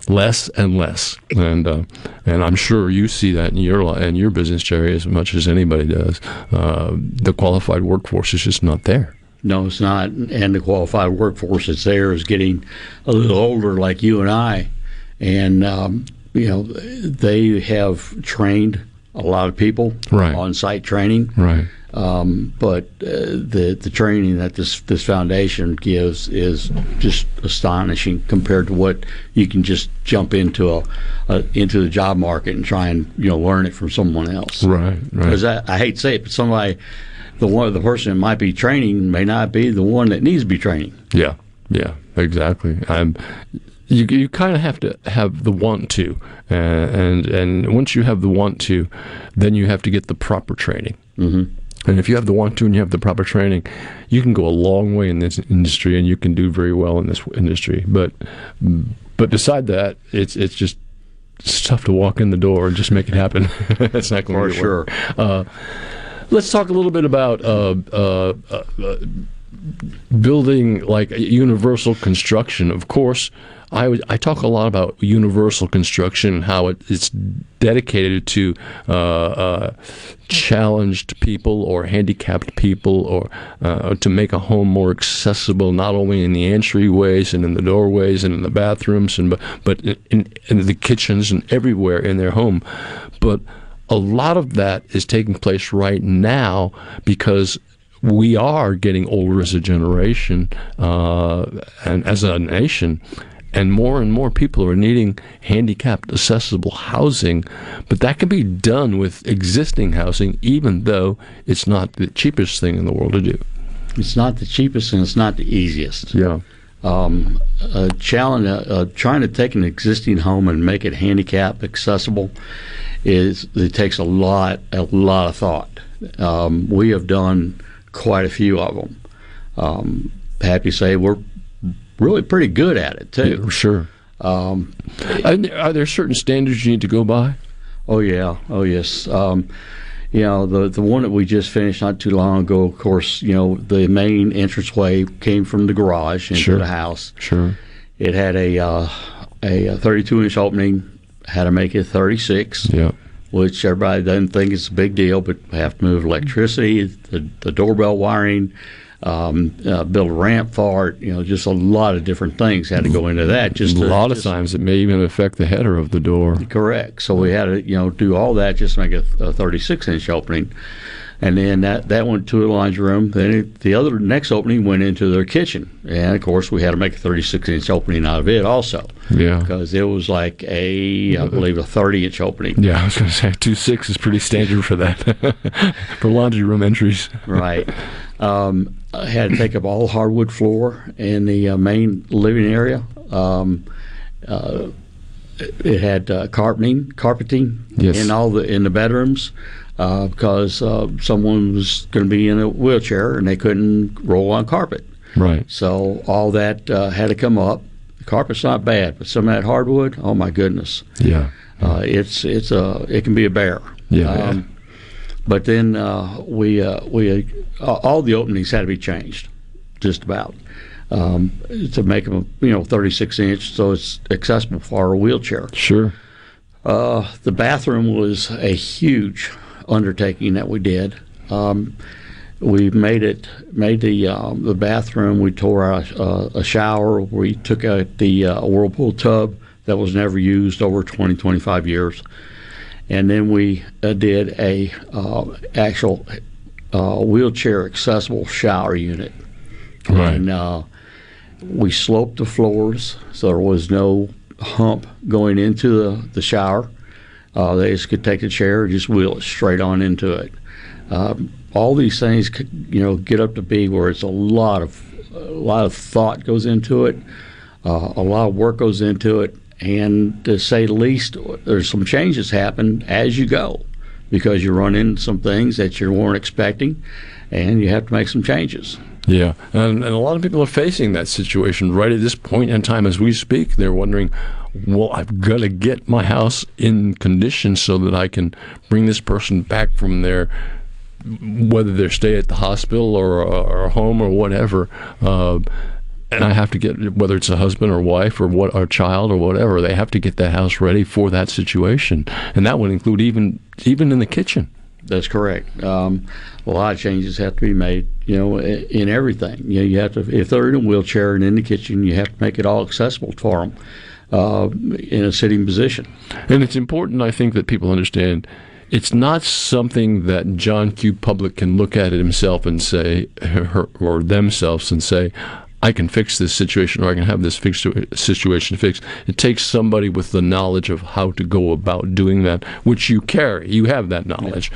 less and less, and uh, and I'm sure you see that in your in your business, Jerry, as much as anybody does. Uh, the qualified workforce is just not there. No, it's not, and the qualified workforce that's there is getting a little older, like you and I, and um, you know they have trained a lot of people right. on site training, right. Um, but uh, the the training that this this foundation gives is just astonishing compared to what you can just jump into a, a into the job market and try and you know learn it from someone else. Right, right. Because I, I hate to say it, but somebody, the one the person that might be training may not be the one that needs to be training. Yeah, yeah, exactly. I'm you you kind of have to have the want to, uh, and and once you have the want to, then you have to get the proper training. Mm-hmm. And if you have the want to and you have the proper training, you can go a long way in this industry, and you can do very well in this industry. But but beside that, it's it's just it's tough to walk in the door and just make it happen. That's not going to sure. Uh, Let's talk a little bit about uh, uh, uh, uh, building like universal construction. Of course, I, I talk a lot about universal construction and how it, it's dedicated to uh, uh, challenged people or handicapped people or uh, to make a home more accessible, not only in the entryways and in the doorways and in the bathrooms and but, but in, in the kitchens and everywhere in their home. But a lot of that is taking place right now because we are getting older as a generation uh, and as a nation. And more and more people are needing handicapped accessible housing, but that can be done with existing housing, even though it's not the cheapest thing in the world to do. It's not the cheapest and it's not the easiest. Yeah. Um, a challenge, uh, uh, trying to take an existing home and make it handicap accessible is it takes a lot, a lot of thought. Um, we have done quite a few of them. Um, happy to say we're really pretty good at it too. sure. Um, And are there certain standards you need to go by? Oh yeah, oh yes. Um, you know the the one that we just finished not too long ago. Of course, you know the main entranceway came from the garage into Sure. the house. Sure. It had a uh, a 32 inch opening. Had to make it 36. Yeah. Which everybody doesn't think is a big deal, but we have to move electricity, the, the doorbell wiring, um, uh, build a ramp for it. You know, just a lot of different things had to go into that. Just a to- lot of just- times it may even affect the header of the door. Correct. So we had to, you know, do all that just to make a, a 36 inch opening, and then that that went to the laundry room. Then it, the other next opening went into their kitchen, and of course we had to make a 36 inch opening out of it also. Yeah. Because it was like a, I believe, a 30 inch opening. Yeah, I was going to say two six is pretty standard for that for laundry room entries. Right. Um, I had to take up all hardwood floor in the uh, main living area. Um, uh, it had uh, carpeting, carpeting Yes. in all the in the bedrooms uh, because uh, someone was going to be in a wheelchair and they couldn't roll on carpet. Right. So all that uh, had to come up. The carpet's not bad, but some of that hardwood, oh my goodness, Yeah. uh, it's it's a it can be a bear. Yeah, Um, But then uh, we uh, we uh, all the openings had to be changed, just about, um, to make them you know 36 inch so it's accessible for a wheelchair. Sure. Uh, the bathroom was a huge undertaking that we did. Um, we made it made the um, the bathroom. We tore out uh, a shower. We took out the uh, whirlpool tub that was never used over 20 25 years, and then we uh, did a uh, actual uh, wheelchair accessible shower unit. Right. And uh, we sloped the floors so there was no hump going into the, the shower. Uh, they just could take the chair and just wheel it straight on into it. Um, all these things, you know, get up to be where it's a lot of a lot of thought goes into it, uh, a lot of work goes into it, and to say the least, there's some changes happen as you go because you run into some things that you weren't expecting, and you have to make some changes. Yeah, and, and a lot of people are facing that situation right at this point in time as we speak. They're wondering, well, I've got to get my house in condition so that I can bring this person back from their whether they stay at the hospital or, or home or whatever. Uh, and I have to get whether it's a husband or wife or what or child or whatever. They have to get that house ready for that situation, and that would include even even in the kitchen. That's correct. Um, a lot of changes have to be made, you know, in everything. You know, you have to, if they're in a wheelchair and in the kitchen, you have to make it all accessible for them uh, in a sitting position. And it's important, I think, that people understand it's not something that John Q. Public can look at it himself and say, or themselves and say, I can fix this situation or I can have this fixed situation fixed. It takes somebody with the knowledge of how to go about doing that, which you carry. You have that knowledge.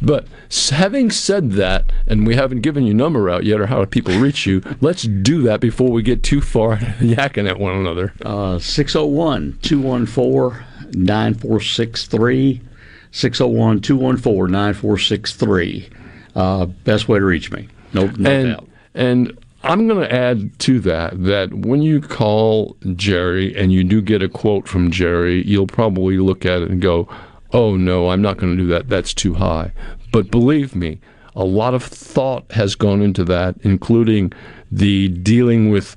But having said that, and we haven't given your number out yet or how people reach you, let's do that before we get too far yakking at one another. Uh, 601 214 9463. 601 214 9463. Uh, Best way to reach me. No, no and, doubt. And I'm going to add to that that when you call Jerry and you do get a quote from Jerry, you'll probably look at it and go, oh no, I'm not going to do that. That's too high. But believe me, a lot of thought has gone into that, including the dealing with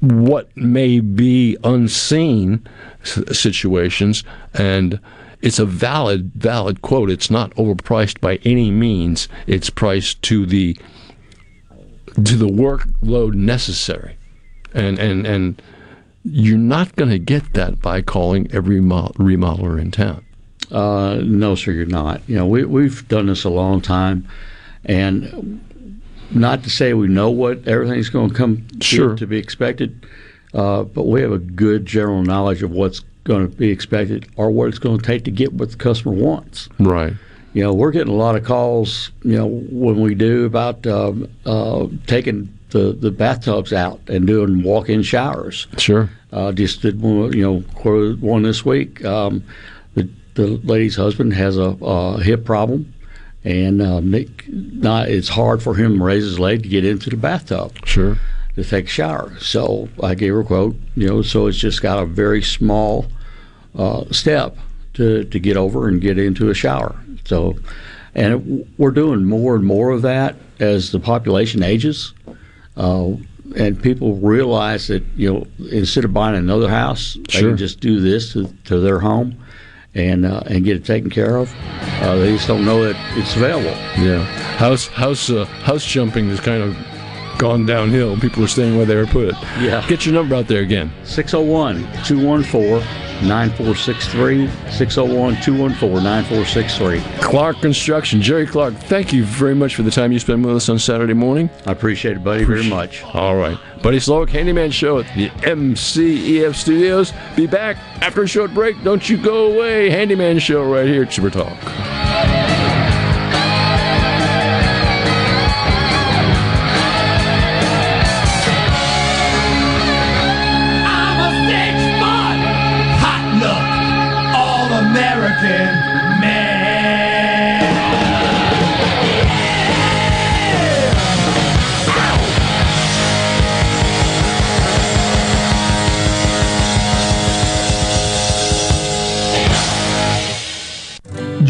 what may be unseen situations and it's a valid valid quote it's not overpriced by any means it's priced to the to the workload necessary and and and you're not going to get that by calling every mo- remodeler in town Uh, no, sir, you're not. You know, we, we've done this a long time, and not to say we know what everything's going to come to- Sure. to, be expected, uh, but we have a good general knowledge of what's going to be expected or what it's going to take to get what the customer wants. right You know, we're getting a lot of calls, you know, when we do about um, uh, taking the, the bathtubs out and doing walk-in showers. Sure. Uh, just did one, you know, one this week. Um, the the lady's husband has a, a hip problem, and um, not it's hard for him to raise his leg to get into the bathtub. Sure. To take a shower. So I gave her a quote. You know, so it's just got a very small uh, step to to get over and get into a shower. So, and it, we're doing more and more of that as the population ages. Uh, and people realize that you know instead of buying another house, they can just do this to, to their home, and uh, and get it taken care of. Uh, they just don't know that it's available. Yeah, house house uh, house jumping is kind of gone downhill. People are staying where they were put. Yeah. Get your number out there again. 601 214 9463. 601 214 9463. Clark Construction, Jerry Clark. Thank you very much for the time you spend with us on Saturday morning. I appreciate it, buddy, very much. All right, Buddy Slowick, Handyman Show at the MCEF Studios. Be back after a short break. Don't you go away. Handyman Show right here at Super Talk.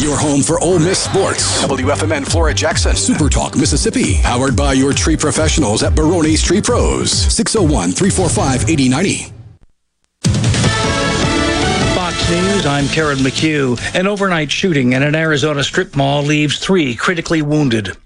Your home for Ole Miss sports. WFMN Flora Jackson. Super Talk Mississippi. Powered by your tree professionals at Baroni's Tree Pros. 601 345 8090. Fox News, I'm Karen McHugh. An overnight shooting in an Arizona strip mall leaves three critically wounded.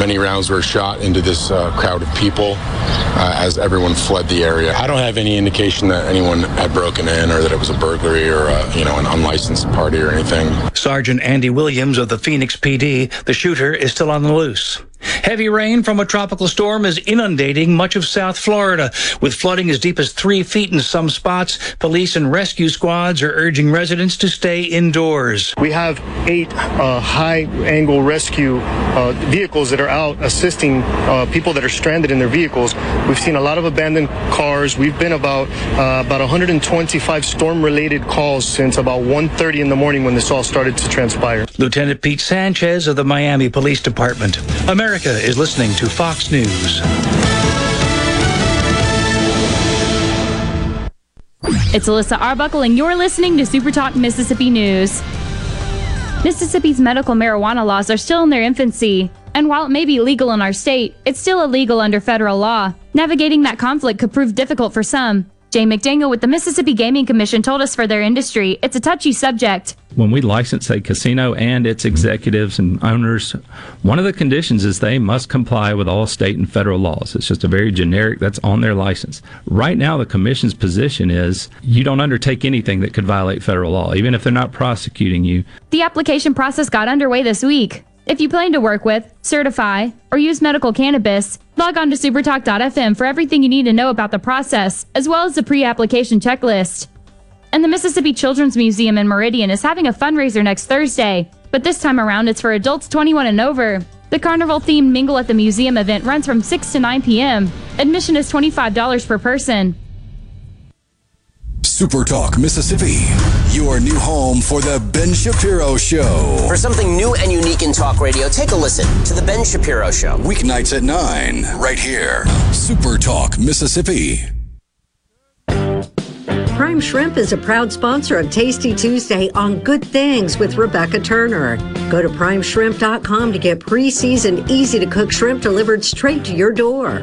Many rounds were shot into this uh, crowd of people uh, as everyone fled the area. I don't have any indication that anyone had broken in or that it was a burglary or uh, you know an unlicensed party or anything. Sergeant Andy Williams of the Phoenix PD, the shooter is still on the loose. Heavy rain from a tropical storm is inundating much of South Florida, with flooding as deep as three feet in some spots. Police and rescue squads are urging residents to stay indoors. We have eight uh, high angle rescue uh, vehicles that are out assisting uh, people that are stranded in their vehicles. We've seen a lot of abandoned cars. We've been about uh, about 125 storm related calls since about 1:30 in the morning when this all started to transpire. Lieutenant Pete Sanchez of the Miami Police Department. America is listening to Fox News. It's Alyssa Arbuckle, and you're listening to Super Talk Mississippi News. Mississippi's medical marijuana laws are still in their infancy, and while it may be legal in our state, it's still illegal under federal law. Navigating that conflict could prove difficult for some. Jay McDaniel with the Mississippi Gaming Commission told us for their industry, it's a touchy subject. When we license a casino and its executives and owners, one of the conditions is they must comply with all state and federal laws. It's just a very generic that's on their license. Right now, the commission's position is you don't undertake anything that could violate federal law, even if they're not prosecuting you. The application process got underway this week. If you plan to work with, certify, or use medical cannabis, log on to supertalk.fm for everything you need to know about the process, as well as the pre application checklist. And the Mississippi Children's Museum in Meridian is having a fundraiser next Thursday, but this time around it's for adults 21 and over. The carnival themed Mingle at the Museum event runs from 6 to 9 p.m. Admission is $25 per person. Super Talk Mississippi, your new home for the Ben Shapiro Show. For something new and unique in talk radio, take a listen to The Ben Shapiro Show. Weeknights at 9, right here. Super Talk Mississippi. Prime Shrimp is a proud sponsor of Tasty Tuesday on Good Things with Rebecca Turner. Go to primeshrimp.com to get pre seasoned, easy to cook shrimp delivered straight to your door.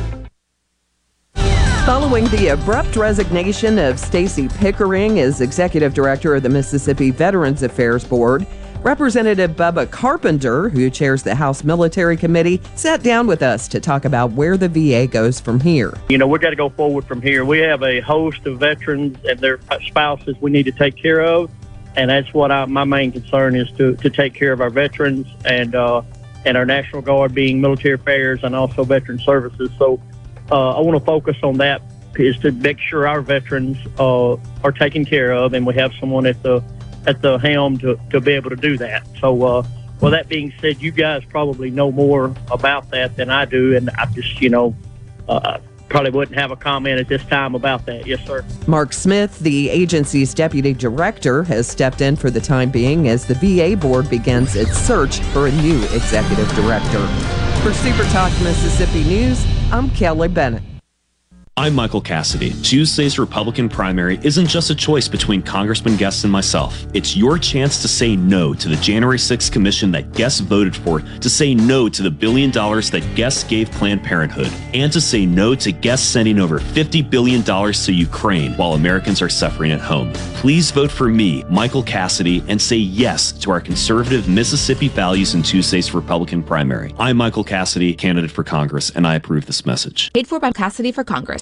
Following the abrupt resignation of Stacy Pickering as executive director of the Mississippi Veterans Affairs Board, Representative Bubba Carpenter, who chairs the House Military Committee, sat down with us to talk about where the VA goes from here. You know, we've got to go forward from here. We have a host of veterans and their spouses we need to take care of, and that's what I, my main concern is to, to take care of our veterans and uh, and our National Guard being military affairs and also veteran services. So I want to focus on that is to make sure our veterans uh, are taken care of, and we have someone at the at the helm to, to be able to do that. So, uh, well, that being said, you guys probably know more about that than I do, and I just, you know, uh, probably wouldn't have a comment at this time about that. Yes, sir. Mark Smith, the agency's deputy director, has stepped in for the time being as the VA board begins its search for a new executive director. For Super Talk Mississippi News, I'm Kelly Bennett. I'm Michael Cassidy. Tuesday's Republican primary isn't just a choice between Congressman Guest and myself. It's your chance to say no to the January 6th commission that Guest voted for, to say no to the billion dollars that Guest gave Planned Parenthood, and to say no to Guest sending over $50 billion to Ukraine while Americans are suffering at home. Please vote for me, Michael Cassidy, and say yes to our conservative Mississippi values in Tuesday's Republican primary. I'm Michael Cassidy, candidate for Congress, and I approve this message. Paid for by Cassidy for Congress.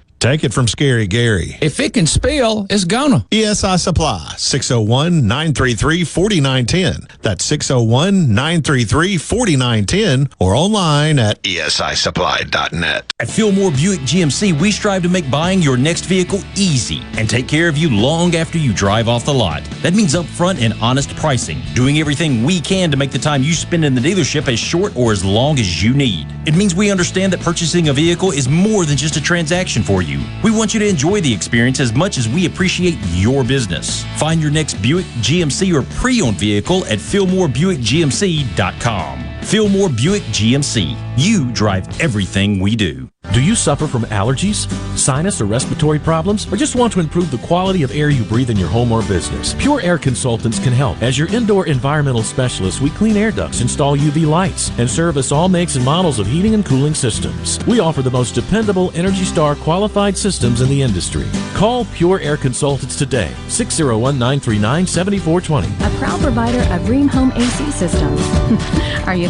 Take it from Scary Gary. If it can spill, it's gonna. ESI Supply, 601 933 4910. That's 601 933 4910 or online at esisupply.net. At Fillmore Buick GMC, we strive to make buying your next vehicle easy and take care of you long after you drive off the lot. That means upfront and honest pricing, doing everything we can to make the time you spend in the dealership as short or as long as you need. It means we understand that purchasing a vehicle is more than just a transaction for you. We want you to enjoy the experience as much as we appreciate your business. Find your next Buick, GMC, or pre-owned vehicle at FillmoreBuickGMC.com. Fillmore Buick GMC. You drive everything we do. Do you suffer from allergies, sinus, or respiratory problems, or just want to improve the quality of air you breathe in your home or business? Pure Air Consultants can help. As your indoor environmental specialists, we clean air ducts, install UV lights, and service all makes and models of heating and cooling systems. We offer the most dependable Energy Star qualified systems in the industry. Call Pure Air Consultants today, 601 939 7420. A proud provider of Rheem Home AC systems. Are you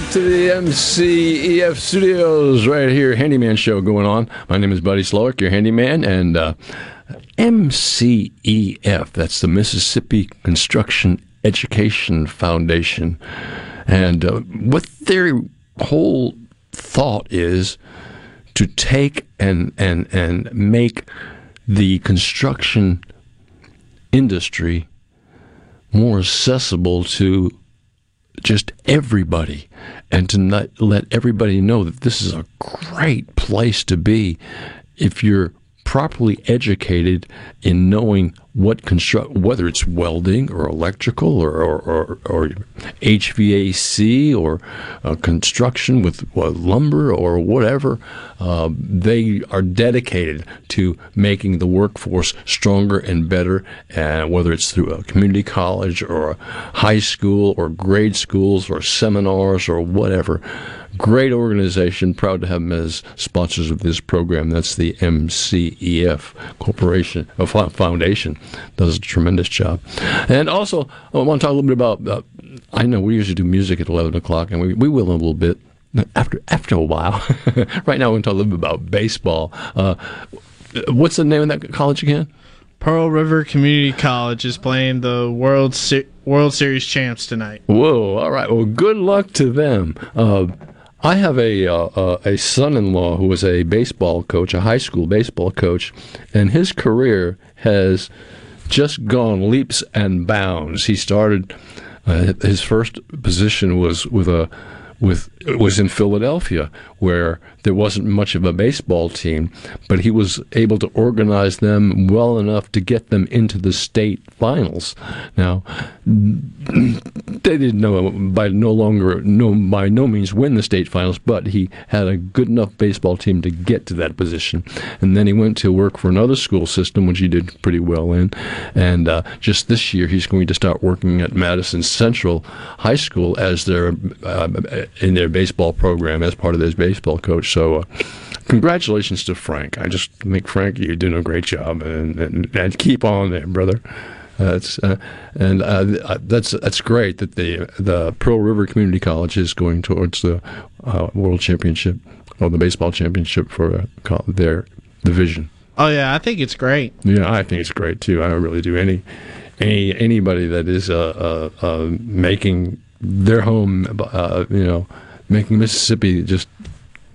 back to the MCEF studios right here, Handyman Show going on. My name is Buddy Slowick, your handyman, and uh, MCEF, that's the Mississippi Construction Education Foundation. And uh, what their whole thought is to take and, and, and make the construction industry more accessible to just everybody and to let everybody know that this is a great place to be if you're properly educated in knowing what construct whether it's welding or electrical or or, or, or HVAC or uh, construction with uh, lumber or whatever uh, they are dedicated to making the workforce stronger and better and whether it's through a community college or a high school or grade schools or seminars or whatever great organization. Proud to have them as sponsors of this program. That's the MCEF Corporation uh, Foundation. Does a tremendous job. And also, I want to talk a little bit about. Uh, I know we usually do music at eleven o'clock, and we we will in a little bit after after a while. right now, we're going to talk a little bit about baseball. Uh, what's the name of that college again? Pearl River Community College is playing the World Se- World Series champs tonight. Whoa! All right. Well, good luck to them. Uh, I have a uh, a son-in-law who was a baseball coach, a high school baseball coach, and his career has just gone leaps and bounds. He started uh, his first position was with a with was in Philadelphia, where there wasn't much of a baseball team, but he was able to organize them well enough to get them into the state finals. Now, they didn't know by no longer no by no means win the state finals, but he had a good enough baseball team to get to that position. And then he went to work for another school system, which he did pretty well in. And uh, just this year, he's going to start working at Madison Central High School as their uh, in their baseball program as part of their baseball coach. So. Uh, congratulations to Frank. I just think Frank, you're doing a great job, and, and, and keep on there, brother. That's uh, and uh, that's that's great that the the Pearl River Community College is going towards the uh, World Championship or the baseball championship for uh, their division. Oh yeah, I think it's great. Yeah, I think it's great too. I don't really do. Any any anybody that is uh, uh, making their home, you know, making Mississippi just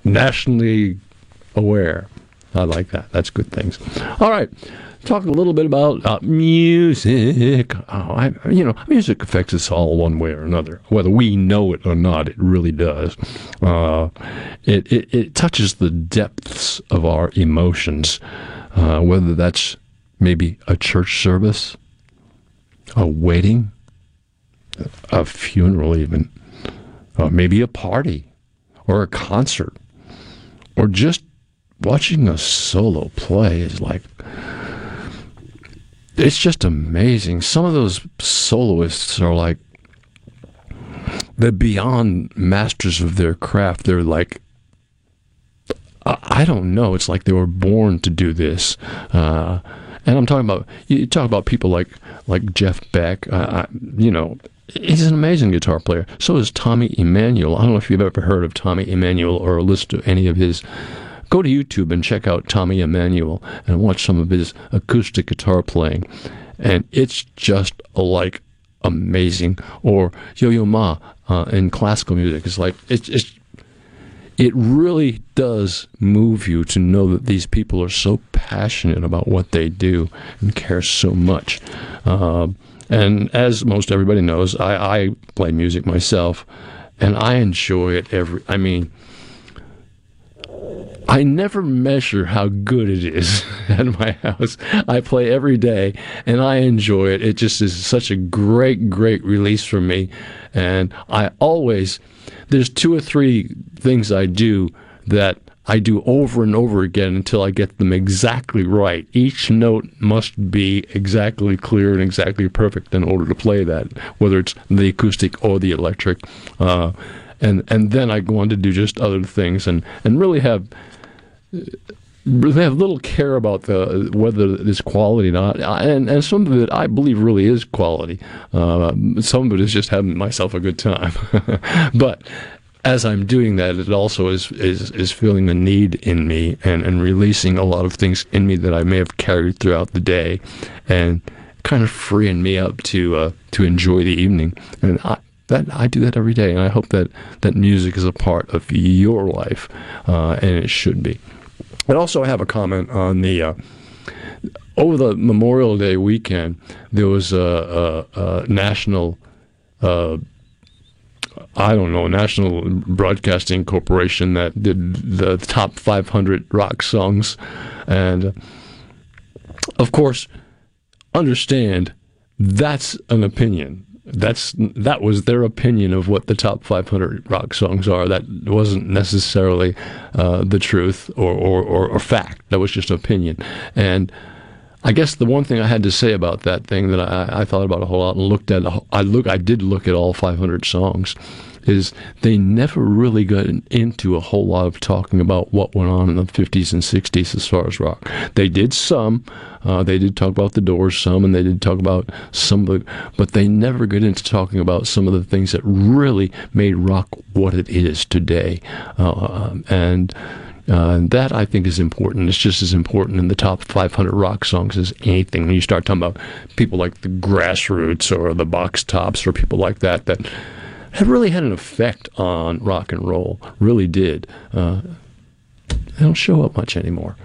nationally aware. I like that. That's good things. All right talk a little bit about uh, music. Oh, I, you know, music affects us all one way or another, whether we know it or not. It really does. Uh, it, it, it touches the depths of our emotions, uh, whether that's maybe a church service, a wedding, a funeral, even, or maybe a party, or a concert, or just watching a solo play is like it's just amazing. Some of those soloists are like they're beyond masters of their craft. They're like I I don't know. It's like they were born to do this. Uh, and I'm talking about you talk about people like like Jeff Beck. I, you know, he's an amazing guitar player. So is Tommy Emmanuel. I don't know if you've ever heard of Tommy Emmanuel or listened to any of his. Go to YouTube and check out Tommy Emmanuel and watch some of his acoustic guitar playing, and it's just like amazing. Or Yo Yo Ma uh, in classical music. It's like it's it's it really does move you to know that these people are so passionate about what they do and care so much. Uh, and as most everybody knows, I, I play music myself, and I enjoy it every. I mean, I never measure how good it is at my house. I play every day and I enjoy it. It just is such a great, great release for me. And I always, there's two or three things I do that I do over and over again until I get them exactly right. Each note must be exactly clear and exactly perfect in order to play that, whether it's the acoustic or the electric. Uh, and and then I go on to do just other things and, and really have have little care about the whether it's quality or not, and and some of it I believe really is quality. Uh, some of it is just having myself a good time, but as I'm doing that, it also is is is feeling a need in me and and releasing a lot of things in me that I may have carried throughout the day, and kind of freeing me up to uh, to enjoy the evening. And I, that I do that every day, and I hope that that music is a part of your life, uh, and it should be. And also, I have a comment on the. Uh, over the Memorial Day weekend, there was a, a, a national, uh, I don't know, National Broadcasting Corporation that did the top 500 rock songs. And of course, understand that's an opinion that's that was their opinion of what the top 500 rock songs are. That wasn't necessarily uh, the truth or, or, or, or, fact. That was just opinion. And I guess the one thing I had to say about that thing that I, I thought about a whole lot and looked at, I look, I did look at all 500 songs, is they never really got into a whole lot of talking about what went on in the 50s and 60s as far as rock. They did some. Uh, they did talk about the Doors some, and they did talk about some of the, but they never get into talking about some of the things that really made rock what it is today. Uh, and uh, that I think is important. It's just as important in the top 500 rock songs as anything. When you start talking about people like the Grassroots or the Box Tops or people like that, that have really had an effect on rock and roll. Really did. Uh, they don't show up much anymore.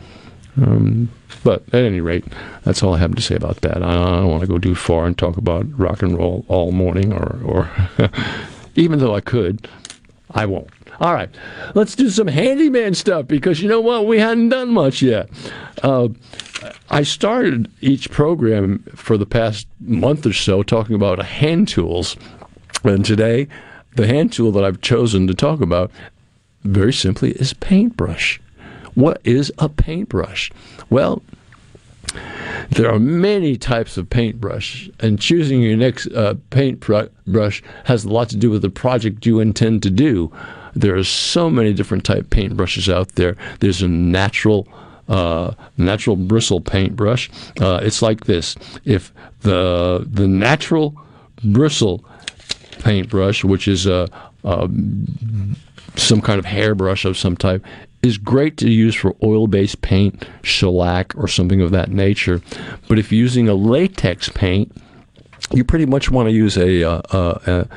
Um, but at any rate, that's all I have to say about that. I, I don't want to go too far and talk about rock and roll all morning, or, or even though I could, I won't. All right, let's do some handyman stuff because you know what? We hadn't done much yet. Uh, I started each program for the past month or so talking about hand tools and today, the hand tool that I've chosen to talk about, very simply, is paintbrush. What is a paintbrush? Well, there are many types of paintbrush, and choosing your next uh, paintbrush has a lot to do with the project you intend to do. There are so many different type paintbrushes out there. There's a natural uh, natural bristle paintbrush. Uh, it's like this: if the the natural bristle paintbrush, which is a, a some kind of hairbrush of some type, is great to use for oil-based paint, shellac, or something of that nature. But if you're using a latex paint, you pretty much want to use a, a, a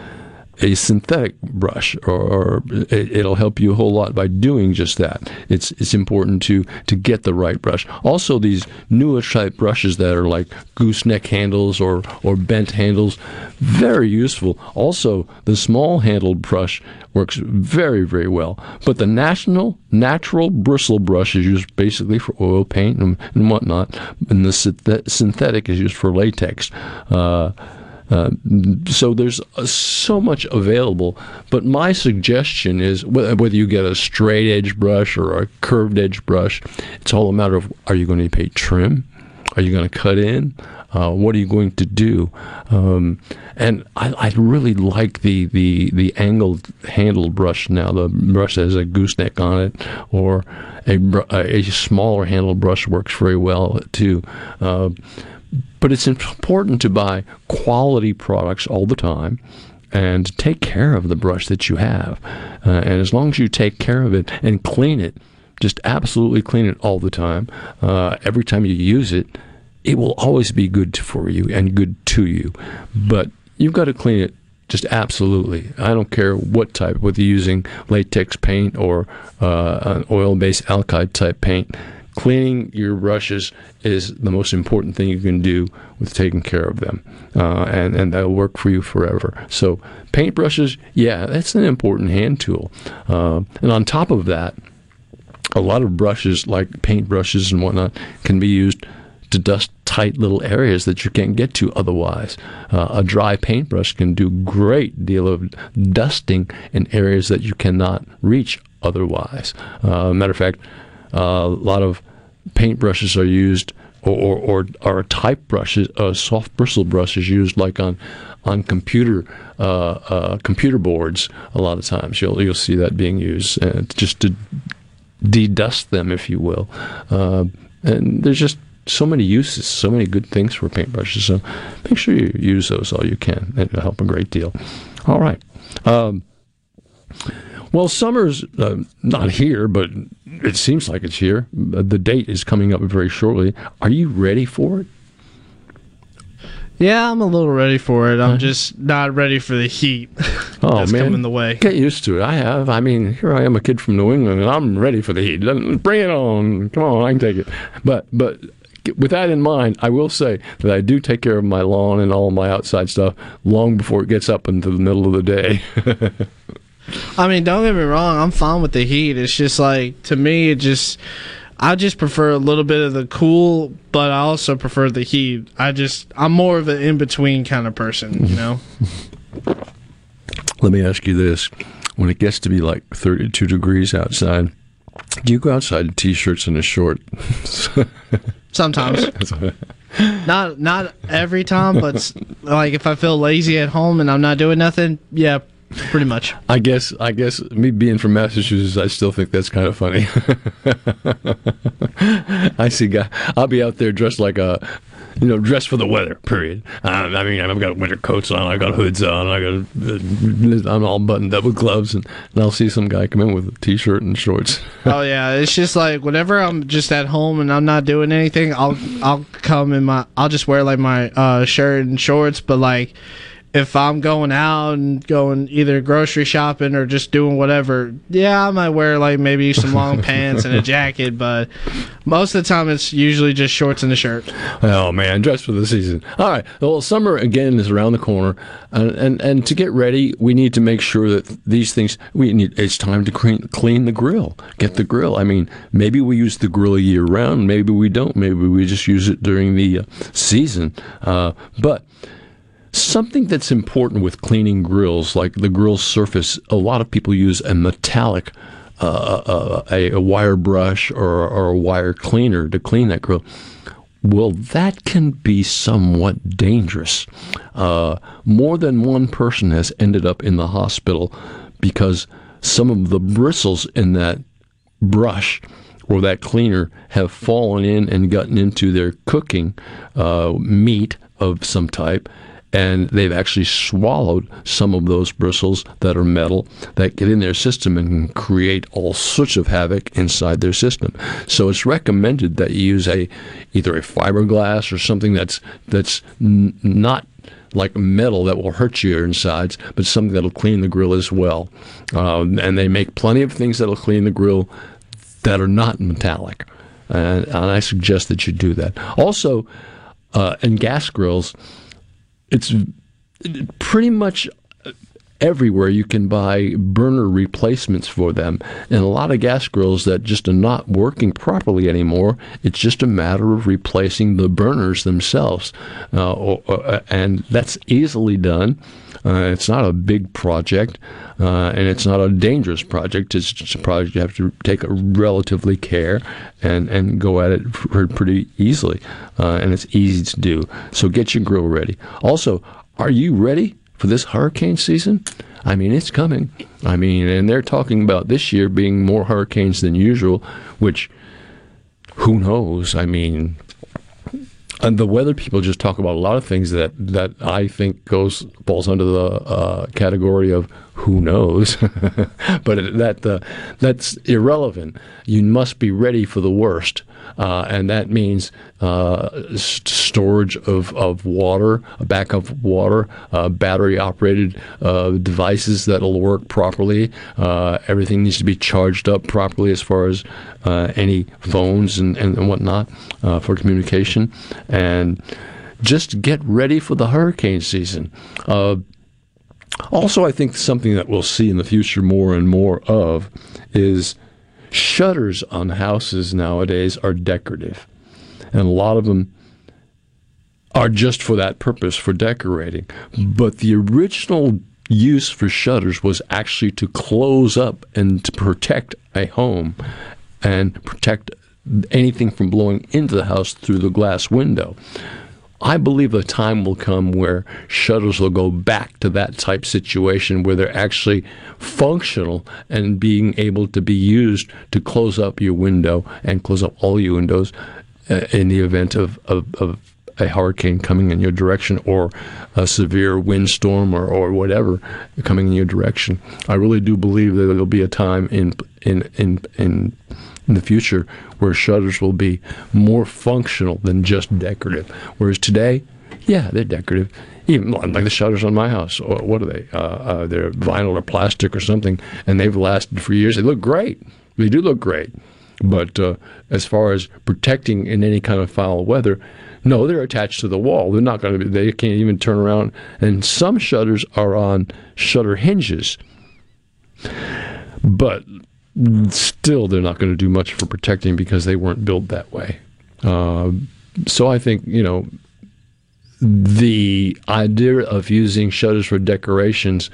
a synthetic brush, or, or it, will help you a whole lot by doing just that. It's it's important to to get the right brush. Also, these newer type brushes that are like gooseneck handles or or bent handles, very useful. Also, the small handled brush works very very well. But the national natural bristle brush is used basically for oil paint and, and whatnot, and the synthetic is used for latex. Uh, uh, so there's uh, so much available. But my suggestion is whether you get a straight edge brush or a curved edge brush, it's all a matter of are you going to pay trim? Are you going to cut in? Uh, what are you going to do? Um, and I, I, really like the, the, the angled handled brush now. The brush has a gooseneck on it, or a, a smaller handle brush works very well too. Uh, but it's important to buy quality products all the time and take care of the brush that you have. Uh, and as long as you take care of it and clean it, just absolutely clean it all the time, uh, every time you use it, it will always be good for you and good to you. But you've got to clean it just absolutely. I don't care what type, whether you're using latex paint or uh, an oil based alkyd type paint cleaning your brushes is the most important thing you can do with taking care of them, uh, and and that'll work for you forever. So paint brushes, yeah, that's an important hand tool, uh, and on top of that, a lot of brushes like paint brushes and whatnot can be used to dust tight little areas that you can't get to otherwise. Uh, a dry paintbrush can do great deal of dusting in areas that you cannot reach otherwise. Uh, matter of fact, uh, a lot of paintbrushes are used, or, or, or, or type brushes, uh, soft bristle brushes used like on on computer uh, uh, computer boards. A lot of times you'll you'll see that being used uh, just to de-dust them, if you will. Uh, and there's just so many uses, so many good things for paintbrushes. So make sure you use those all you can. It'll help a great deal. All right. Um, well, summer's uh, not here, but it seems like it's here. The date is coming up very shortly. Are you ready for it? Yeah, I'm a little ready for it. I'm just not ready for the heat. Oh that's man, coming the way. Get used to it. I have. I mean, here I am, a kid from New England, and I'm ready for the heat. Bring it on. Come on, I can take it. But but with that in mind, I will say that I do take care of my lawn and all my outside stuff long before it gets up into the middle of the day. I mean, don't get me wrong. I'm fine with the heat. It's just like to me, it just I just prefer a little bit of the cool, but I also prefer the heat. I just I'm more of an in between kind of person, you know. Let me ask you this: When it gets to be like 32 degrees outside, do you go outside in t-shirts and a short? Sometimes. not not every time, but like if I feel lazy at home and I'm not doing nothing, yeah, pretty much. I guess I guess me being from Massachusetts, I still think that's kind of funny. I see guy. I'll be out there dressed like a you know, dressed for the weather. Period. Uh, I mean, I've got winter coats on, I've got hoods on, I got I'm all buttoned up with gloves, and, and I'll see some guy come in with a t-shirt and shorts. oh yeah, it's just like whenever I'm just at home and I'm not doing anything, I'll I'll come in my I'll just wear like my uh, shirt and shorts, but like if I'm going out and going either grocery shopping or just doing whatever, yeah, I might wear like maybe some long pants and a jacket, but most of the time it's usually just shorts and a shirt. Oh man, dress for the season. All right. Well, summer again is around the corner, and and, and to get ready, we need to make sure that these things we need. It's time to clean, clean the grill. Get the grill. I mean, maybe we use the grill year round. Maybe we don't. Maybe we just use it during the uh, season. Uh, but Something that's important with cleaning grills, like the grill surface, a lot of people use a metallic, uh, uh, a, a, wire brush or, or a wire cleaner to clean that grill. Well, that can be somewhat dangerous. Uh, more than one person has ended up in the hospital because some of the bristles in that brush or that cleaner have fallen in and gotten into their cooking uh, meat of some type and they've actually swallowed some of those bristles that are metal that get in their system and create all sorts of havoc inside their system. So it's recommended that you use a either a fiberglass or something that's that's n- not like metal that will hurt your insides, but something that'll clean the grill as well. Um, and they make plenty of things that'll clean the grill that are not metallic. And, and I suggest that you do that. Also, uh, in gas grills, it's pretty much everywhere you can buy burner replacements for them. And a lot of gas grills that just are not working properly anymore, it's just a matter of replacing the burners themselves. Uh, or, or, and that's easily done. Uh, it's not a big project, uh, and it's not a dangerous project. It's just a project you have to take a relatively care and, and go at it pretty easily, uh, and it's easy to do. So get your grill ready. Also, are you ready for this hurricane season? I mean, it's coming. I mean, and they're talking about this year being more hurricanes than usual, which who knows? I mean, and the weather people just talk about a lot of things that, that I think goes falls under the uh, category of who knows, but that uh, that's irrelevant. You must be ready for the worst, uh, and that means uh, storage of, of water, backup water, uh, battery operated uh, devices that'll work properly. everything needs to be charged up properly as far as any phones and, and, whatnot for communication, and just get ready for the hurricane season. Uh, also, I think something that we'll see in the future more and more of is shutters on houses nowadays are decorative. And a lot of them are just for that purpose, for decorating. But the original use for shutters was actually to close up and to protect a home and protect anything from blowing into the house through the glass window. I believe a time will come where shutters will go back to that type situation where they're actually functional and being able to be used to close up your window and close up all your windows uh, in the event of, of, of, a hurricane coming in your direction or a severe windstorm or, or whatever coming in your direction. I really do believe that there'll be a time in in in in in the future where shutters will be more functional than just decorative. Whereas today, yeah, they're decorative. Even like the shutters on my house, what are they? Uh, uh, they're vinyl or plastic or something, and they've lasted for years. They look great. They do look great. But uh, as far as protecting in any kind of foul weather, no, they're attached to the wall. They're not going to be. They can't even turn around. And some shutters are on shutter hinges. But still they're not going to do much for protecting because they weren't built that way. Uh, so I think you know the idea of using shutters for decorations,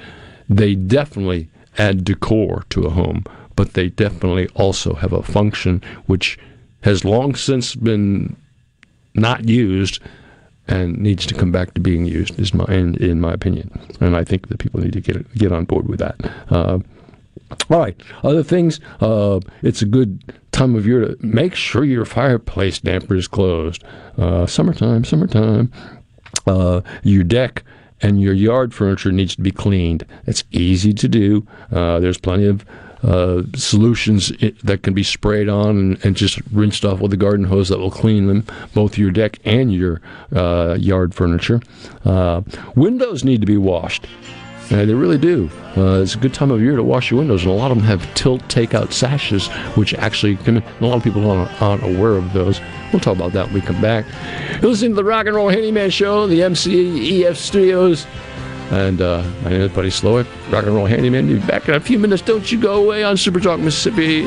they definitely add decor to a home, but they definitely also have a function which has long since been not used and needs to come back to being used is my in, in my opinion and I think that people need to get get on board with that uh, all right. Other things. Uh, it's a good time of year to make sure your fireplace damper is closed. Uh, summertime, summertime. Uh, your deck and your yard furniture needs to be cleaned. It's easy to do. Uh, there's plenty of uh, solutions that can be sprayed on and, and, just rinsed off with a garden hose that will clean them, both your deck and your uh, yard furniture. Windows need to be washed. Uh, they really do. Uh, it's a good time of year to wash your windows, and a lot of them have tilt takeout sashes, which actually can. A lot of people aren't, aren't aware of those. We'll talk about that when we come back. You're listening to the Rock and Roll Handyman Show, the MCEF Studios. And uh, my name is Buddy Slowick, Rock and Roll Handyman. Be back in a few minutes. Don't you go away on Super Talk Mississippi.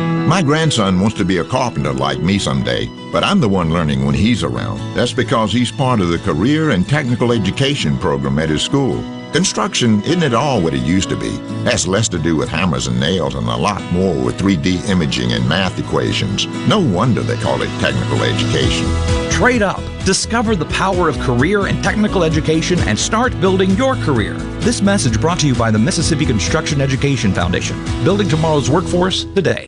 My grandson wants to be a carpenter like me someday, but I'm the one learning when he's around. That's because he's part of the career and technical education program at his school. Construction isn't at all what it used to be. Has less to do with hammers and nails and a lot more with 3D imaging and math equations. No wonder they call it technical education. Trade up. Discover the power of career and technical education and start building your career. This message brought to you by the Mississippi Construction Education Foundation. Building tomorrow's workforce today.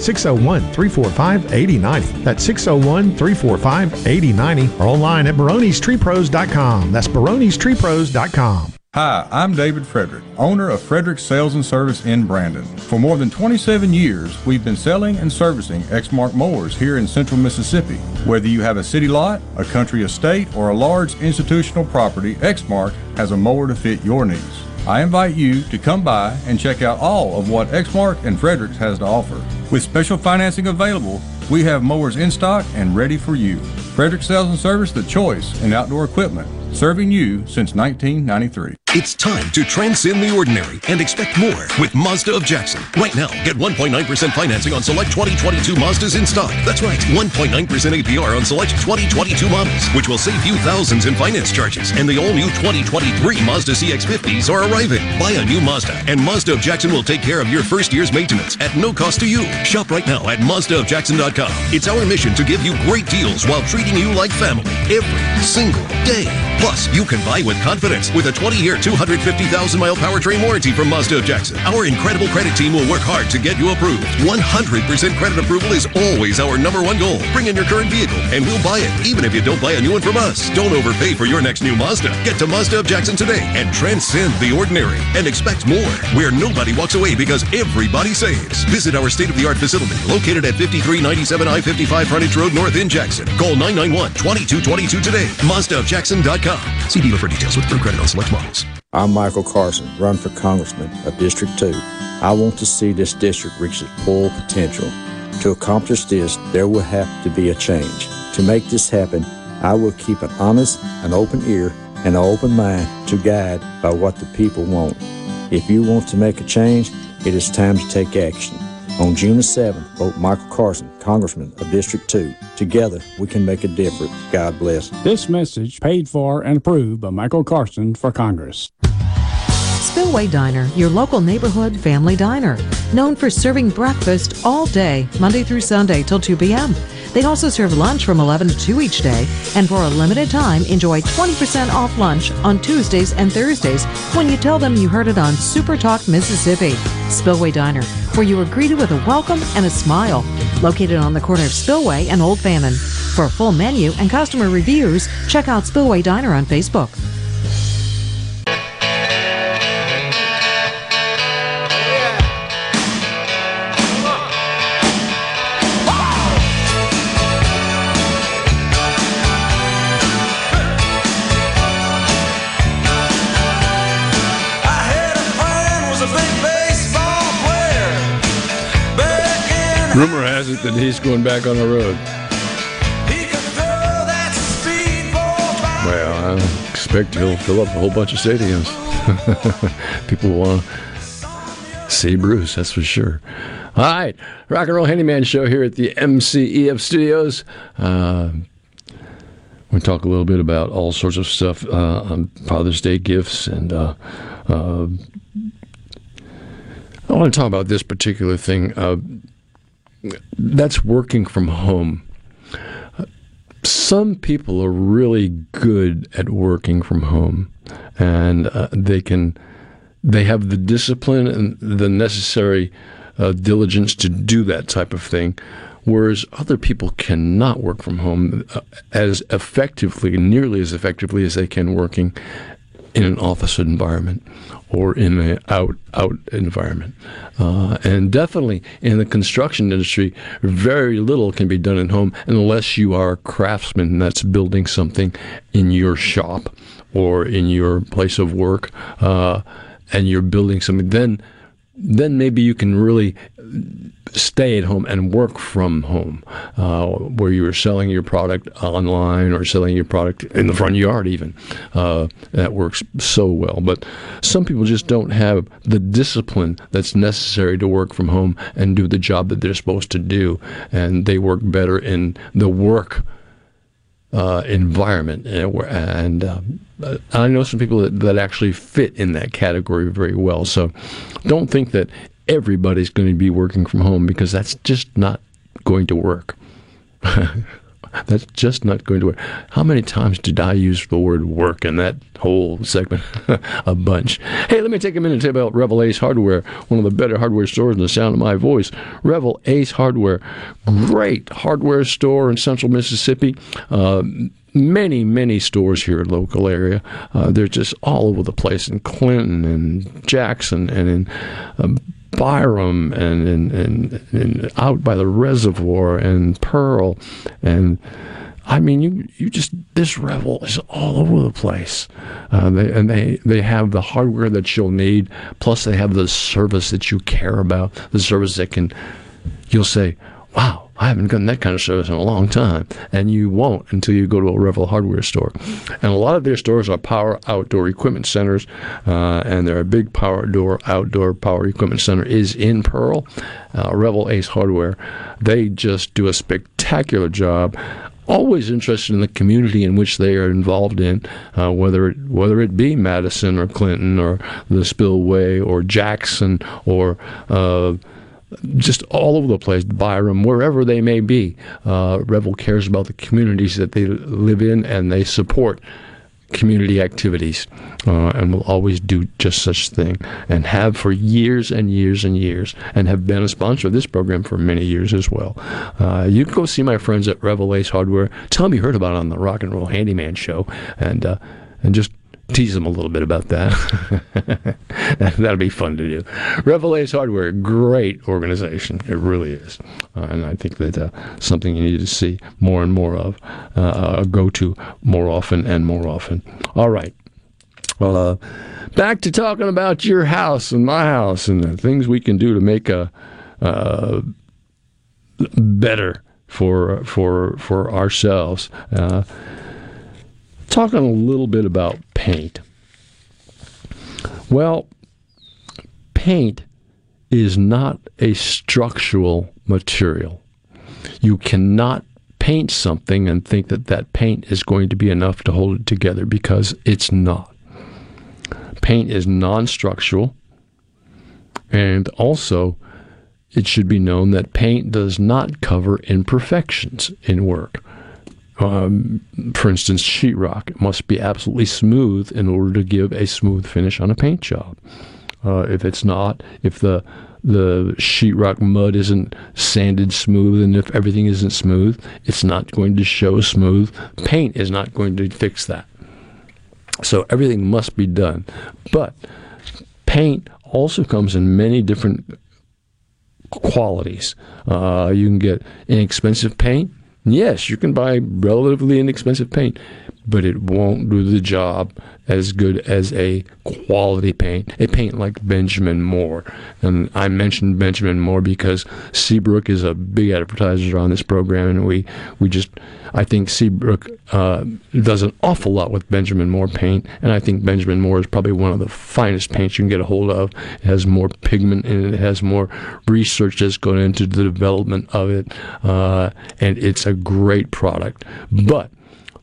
601 345 8090. That's 601 345 8090 or online at baronestreepros.com. That's baronestreepros.com. Hi, I'm David Frederick, owner of Frederick Sales and Service in Brandon. For more than 27 years, we've been selling and servicing Exmark mowers here in central Mississippi. Whether you have a city lot, a country estate, or a large institutional property, Exmark has a mower to fit your needs. I invite you to come by and check out all of what Exmark and Fredericks has to offer. With special financing available, we have mowers in stock and ready for you. Frederick Sales and Service, the choice in outdoor equipment, serving you since 1993. It's time to transcend the ordinary and expect more with Mazda of Jackson. Right now, get 1.9% financing on select 2022 Mazdas in stock. That's right, 1.9% APR on select 2022 models, which will save you thousands in finance charges. And the all-new 2023 Mazda CX-50s are arriving. Buy a new Mazda, and Mazda of Jackson will take care of your first year's maintenance at no cost to you. Shop right now at MazdaofJackson.com. It's our mission to give you great deals while treating you like family every single day. Plus, you can buy with confidence with a 20-year 250,000 mile powertrain warranty from Mazda of Jackson. Our incredible credit team will work hard to get you approved. 100% credit approval is always our number one goal. Bring in your current vehicle and we'll buy it, even if you don't buy a new one from us. Don't overpay for your next new Mazda. Get to Mazda of Jackson today and transcend the ordinary and expect more, where nobody walks away because everybody saves. Visit our state of the art facility located at 5397 I 55 Frontage Road North in Jackson. Call 991 2222 today. MazdaofJackson.com. See dealer for details with approved credit on select models. I'm Michael Carson, run for Congressman of District 2. I want to see this district reach its full potential. To accomplish this, there will have to be a change. To make this happen, I will keep an honest, an open ear, and an open mind to guide by what the people want. If you want to make a change, it is time to take action. On June the 7th, vote Michael Carson, Congressman of District 2. Together, we can make a difference. God bless. This message paid for and approved by Michael Carson for Congress. Spillway Diner, your local neighborhood family diner. Known for serving breakfast all day, Monday through Sunday till 2 p.m. They also serve lunch from 11 to 2 each day, and for a limited time, enjoy 20% off lunch on Tuesdays and Thursdays when you tell them you heard it on Super Talk Mississippi. Spillway Diner, where you are greeted with a welcome and a smile. Located on the corner of Spillway and Old Fannin. For a full menu and customer reviews, check out Spillway Diner on Facebook. It that he's going back on the road. Well, I expect he'll fill up a whole bunch of stadiums. People want to see Bruce, that's for sure. All right, Rock and Roll Handyman Show here at the MCEF Studios. Uh, we talk a little bit about all sorts of stuff uh, on Father's Day gifts, and uh, uh I want to talk about this particular thing. That's working from home. some people are really good at working from home, and uh, they can they have the discipline and the necessary uh, diligence to do that type of thing. Whereas other people cannot work from home uh, as effectively, nearly as effectively as they can working in an office environment or in an out out environment. Uh, and definitely in the construction industry, very little can be done at home unless you are a craftsman that's building something in your shop or in your place of work, uh, and you're building something. Then then maybe you can really stay at home and work from home, uh, where you are selling your product online or selling your product in the front yard, even. Uh, that works so well. But some people just don't have the discipline that's necessary to work from home and do the job that they're supposed to do, and they work better in the work. Uh, environment and uh, I know some people that, that actually fit in that category very well. So don't think that everybody's going to be working from home because that's just not going to work. that's just not going to work. How many times did I use the word work in that whole segment? a bunch. Hey, let me take a minute to tell about Revell Ace Hardware, one of the better hardware stores in the sound of my voice. Revell Ace Hardware, great hardware store in central Mississippi. Uh, many, many stores here in local area. Uh, they're just all over the place in Clinton and Jackson and in um, Byram and, and, and, and, out by the reservoir and Pearl. And I mean, you, you just, this Revell is all over the place. Uh, they, and they, they have the hardware that you'll need, plus they have the service that you care about, the service that can, you'll say, wow, I haven't gotten that kind of service in a long time. And you won't until you go to a Revell hardware store. And a lot of their stores are power outdoor equipment centers, uh, and their big power door outdoor power equipment center is in Pearl. Uh, Revell Ace Hardware. They just do a spectacular job always interested in the community in which they are involved in, uh, whether it, whether it be Madison or Clinton or the Spillway or Jackson or uh, just all over the place, Byram, wherever they may be. Uh, Revell cares about the communities that they live in and they support community activities uh, and will always do just such thing and have for years and years and years and have been a sponsor of this program for many years as well. Uh, you can go see my friends at Revell Ace Hardware. Tell them you heard about it on the Rock and Roll Handyman show and uh, and just tease them a little bit about that. That'll be fun to do. Revell Ace Hardware, great organization. It really is. Uh, and I think that uh, something you need to see more and more of, uh, go to more often and more often. All right. Well, uh, back to talking about your house and my house and the things we can do to make a uh, better for for for ourselves. Talking a little bit about paint. Well, paint is not a structural material. You cannot paint something and think that that paint is going to be enough to hold it together because it's not. Paint is non structural, and also it should be known that paint does not cover imperfections in work. Um, for instance, sheetrock must be absolutely smooth in order to give a smooth finish on a paint job. Uh, if it's not, if the the sheetrock mud isn't sanded smooth, and if everything isn't smooth, it's not going to show smooth. Paint is not going to fix that. So everything must be done. But paint also comes in many different qualities. Uh, you can get inexpensive paint Yes, you can buy relatively inexpensive paint, but it won't do the job as good as a quality paint, a paint like Benjamin Moore. And I mentioned Benjamin Moore because Seabrook is a big advertiser on this program, and we, we just, I think Seabrook uh, does an awful lot with Benjamin Moore paint, and I think Benjamin Moore is probably one of the finest paints you can get a hold of. It has more pigment in it, it has more research that's gone into the development of it, uh, and it's a great product. But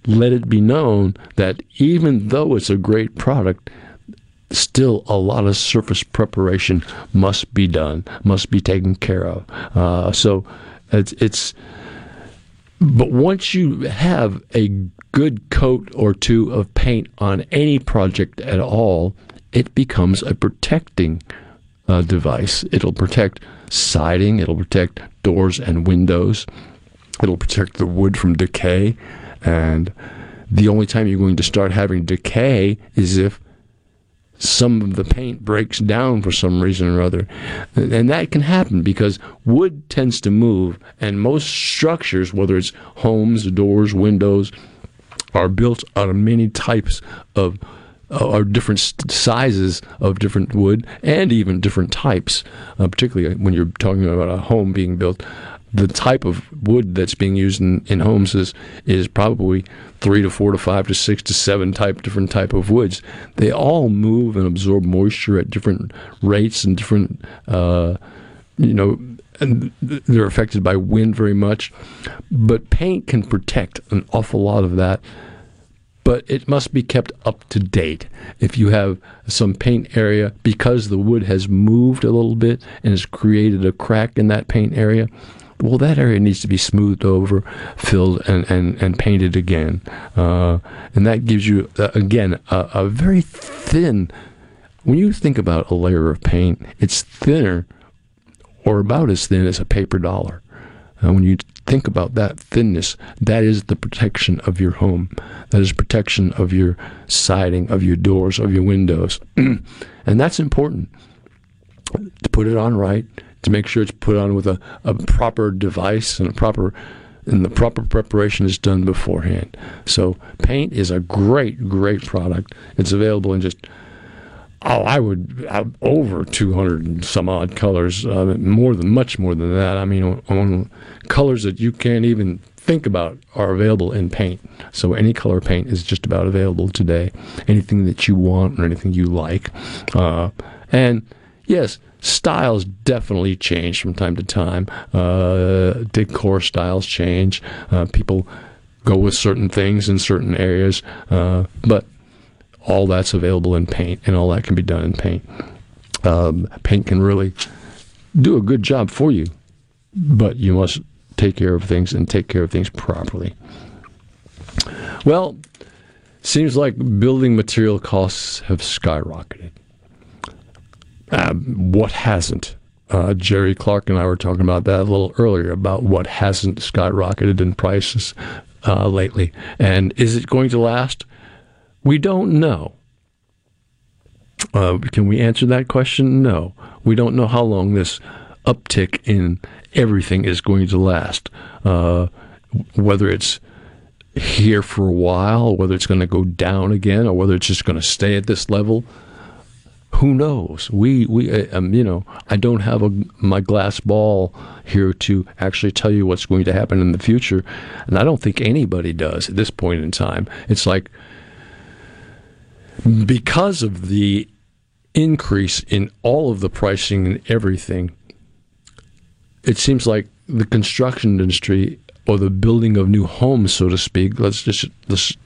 let it be known that even though it's a great product, still a lot of surface preparation must be done, must be taken care of. Uh, so it's, it's But once you have a good coat or two of paint on any project at all, it becomes a protecting uh, device. It'll protect siding, it'll protect doors and windows, it'll protect the wood from decay. And the only time you're going to start having decay is if some of the paint breaks down for some reason or other. And that can happen because wood tends to move, and most structures, whether it's homes, doors, windows, are built out of many types of or different sizes of different wood and even different types, uh, particularly when you're talking about a home being built the type of wood that's being used in, in homes is is probably three to four to five to six to seven type different type of woods. They all move and absorb moisture at different rates and different uh, you know and they're affected by wind very much. But paint can protect an awful lot of that. But it must be kept up to date. If you have some paint area, because the wood has moved a little bit and has created a crack in that paint area, well, that area needs to be smoothed over, filled, and, and, and painted again. Uh, and that gives you, uh, again, a, a very thin, when you think about a layer of paint, it's thinner or about as thin as a paper dollar. Uh, when you think about that thinness, that is the protection of your home. That is protection of your siding, of your doors, of your windows. and that's important to put it on right, to make sure it's put on with a, a proper device and a proper and the proper preparation is done beforehand. So paint is a great, great product. It's available in just oh, I would have over 200 and some odd colors, uh, more than much more than that. I mean, on, on colors that you can't even think about are available in paint. So any color paint is just about available today. Anything that you want or anything you like, uh, and yes, styles definitely change from time to time. Uh, decor styles change. Uh, people go with certain things in certain areas, uh, but all that's available in paint, and all that can be done in paint. Um, paint can really do a good job for you, but you must take care of things and take care of things properly. Well, seems like building material costs have skyrocketed. Uh, what hasn't? Uh, Jerry Clark and I were talking about that a little earlier about what hasn't skyrocketed in prices uh, lately. And is it going to last? We don't know. Uh, can we answer that question? No. We don't know how long this uptick in everything is going to last. Uh, whether it's here for a while, whether it's going to go down again, or whether it's just going to stay at this level who knows? We we uh, um, you know I don't have a my glass ball here to actually tell you what's going to happen in the future, and I don't think anybody does at this point in time. It's like because of the increase in all of the pricing and everything, it seems like the construction industry or the building of new homes, so to speak. Let's just let's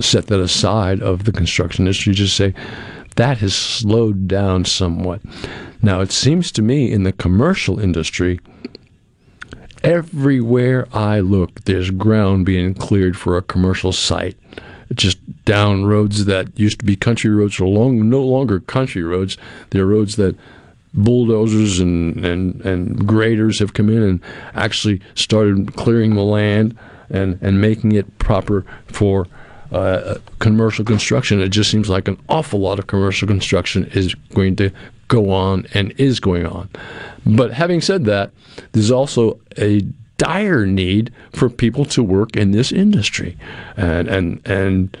set that aside of the construction industry. Just say that has slowed down somewhat. Now, it seems to me in the commercial industry, everywhere I look, there's ground being cleared for a commercial site. Just down roads that used to be country roads are long, no longer country roads. They're roads that bulldozers and, and, and graders have come in and actually started clearing the land and, and making it proper for uh, commercial construction. It just seems like an awful lot of commercial construction is going to go on and is going on. But having said that, there's also a dire need for people to work in this industry, and and and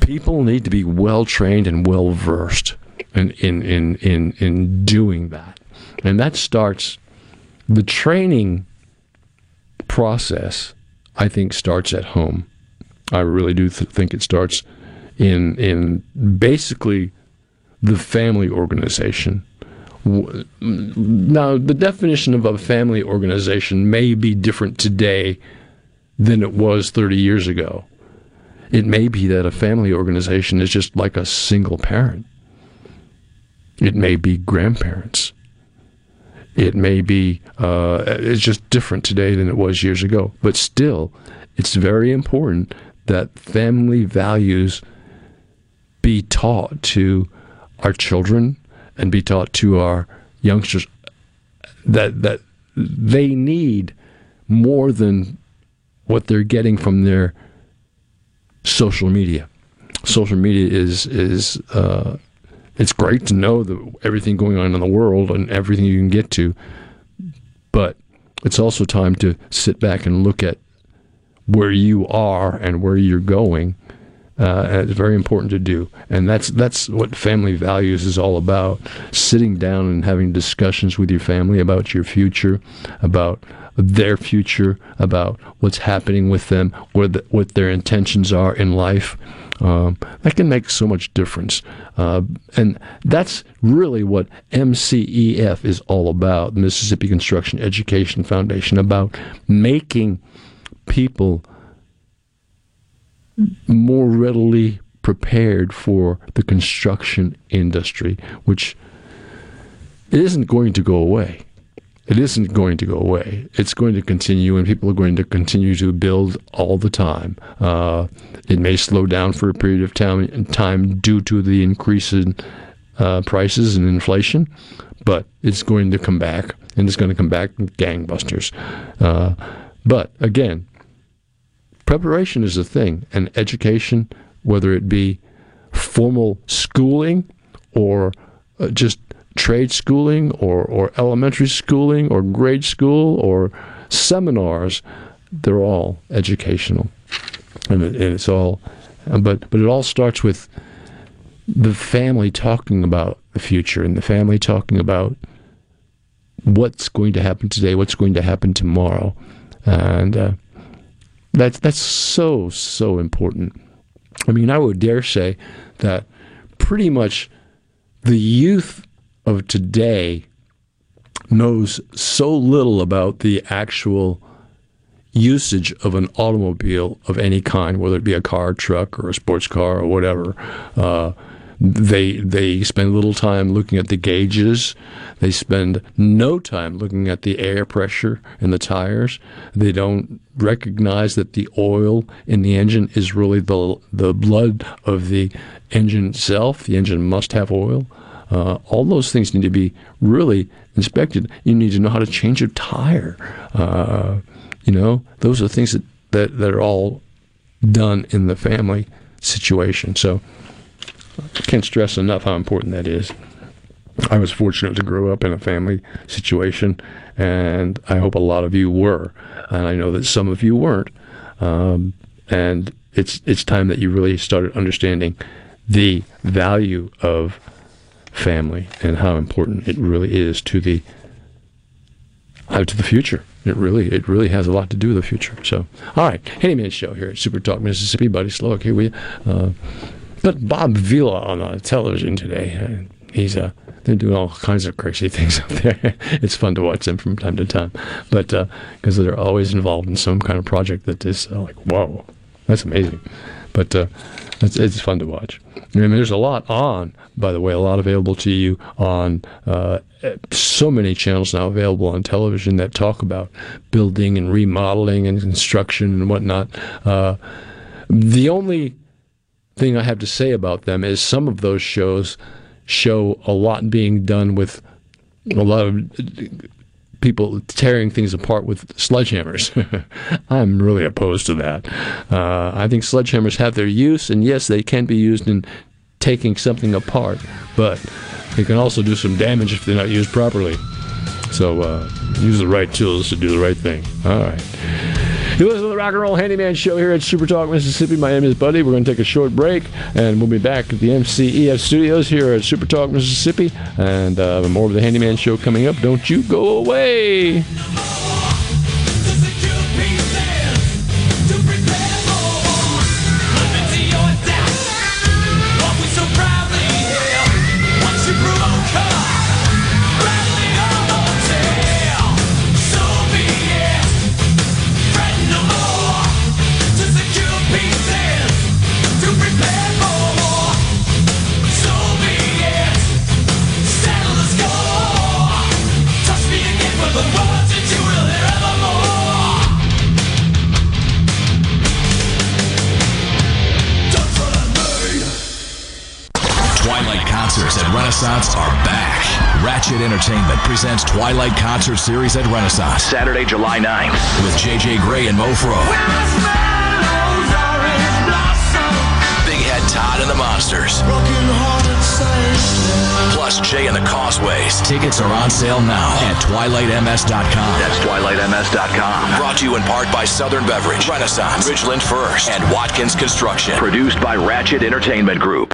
people need to be well trained and well versed in in in in, in doing that, and that starts the training process. I think starts at home. I really do th- think it starts in in basically the family organization. Now, the definition of a family organization may be different today than it was 30 years ago. It may be that a family organization is just like a single parent. It may be grandparents. It may be, uh, it's just different today than it was years ago. But still, it's very important that family values be taught to our children and be taught to our youngsters that that they need more than what they're getting from their social media. Social media is is uh, it's great to know the, everything going on in the world and everything you can get to, but it's also time to sit back and look at where you are and where you're going. Uh, it's very important to do, and that's that's what family values is all about. Sitting down and having discussions with your family about your future, about their future, about what's happening with them, what the, what their intentions are in life. Um, that can make so much difference, uh, and that's really what MCEF is all about. Mississippi Construction Education Foundation about making people more readily prepared for the construction industry, which isn't going to go away. It isn't going to go away. It's going to continue, and people are going to continue to build all the time. Uh, it may slow down for a period of time, time due to the increase in uh, prices and inflation, but it's going to come back, and it's going to come back gangbusters. Uh, but again, preparation is a thing, and education, whether it be formal schooling or uh, just trade schooling or, or elementary schooling or grade school or seminars, they're all educational. And, it, and it's all, but, but it all starts with the family talking about the future and the family talking about what's going to happen today, what's going to happen tomorrow. And uh, that's, that's so, so important. I mean, I would dare say that pretty much the youth of today knows so little about the actual usage of an automobile of any kind, whether it be a car, truck, or a sports car, or whatever. Uh, they they spend little time looking at the gauges. They spend no time looking at the air pressure in the tires. They don't recognize that the oil in the engine is really the the blood of the engine itself. The engine must have oil. Uh, all those things need to be really inspected. You need to know how to change a tire. Uh, you know, those are things that, that, that are all done in the family situation. So I can't stress enough how important that is. I was fortunate to grow up in a family situation, and I hope a lot of you were. And I know that some of you weren't. Um, and it's it's time that you really started understanding the value of family and how important it really is to the uh, to the future. It really it really has a lot to do with the future. So, all right, Handyman Show here at Super Talk Mississippi. Buddy Sloak here with you. Uh, but Bob Vila on uh, television today. Uh, he's uh, they're doing all kinds of crazy things out there. it's fun to watch them from time to time, but because uh, they're always involved in some kind of project that is uh, like, whoa, that's amazing. But uh, it's, it's fun to watch. I mean, there's a lot on, by the way, a lot available to you on so many channels now available on television that talk about building and remodeling and construction and whatnot. The only thing I have to say about them is some of those shows show a lot being done with a lot of people tearing things apart with sledgehammers. I'm really opposed to that. Uh, I think sledgehammers have their use, and yes, they can be used in taking something apart, but they can also do some damage if they're not used properly. So uh, use the right tools to do the right thing. All right. You listen to the Rock and Roll Handyman Show here at Super Talk, Mississippi. My name is Buddy. We're going to take a short break, and we'll be back at the MCEF studios here at Super Talk, Mississippi. And uh, more of the Handyman Show coming up. Don't you go away. Ratchet Entertainment presents Twilight Concert Series at Renaissance. Saturday, July 9th with JJ Grey and Mofro. Big Head Todd and the Monsters. Plus Jay and the Causeways. Tickets are on sale now at twilightms.com. That's twilightms.com. Brought to you in part by Southern Beverage, Renaissance, Ridgeland First, and Watkins Construction. Produced by Ratchet Entertainment Group.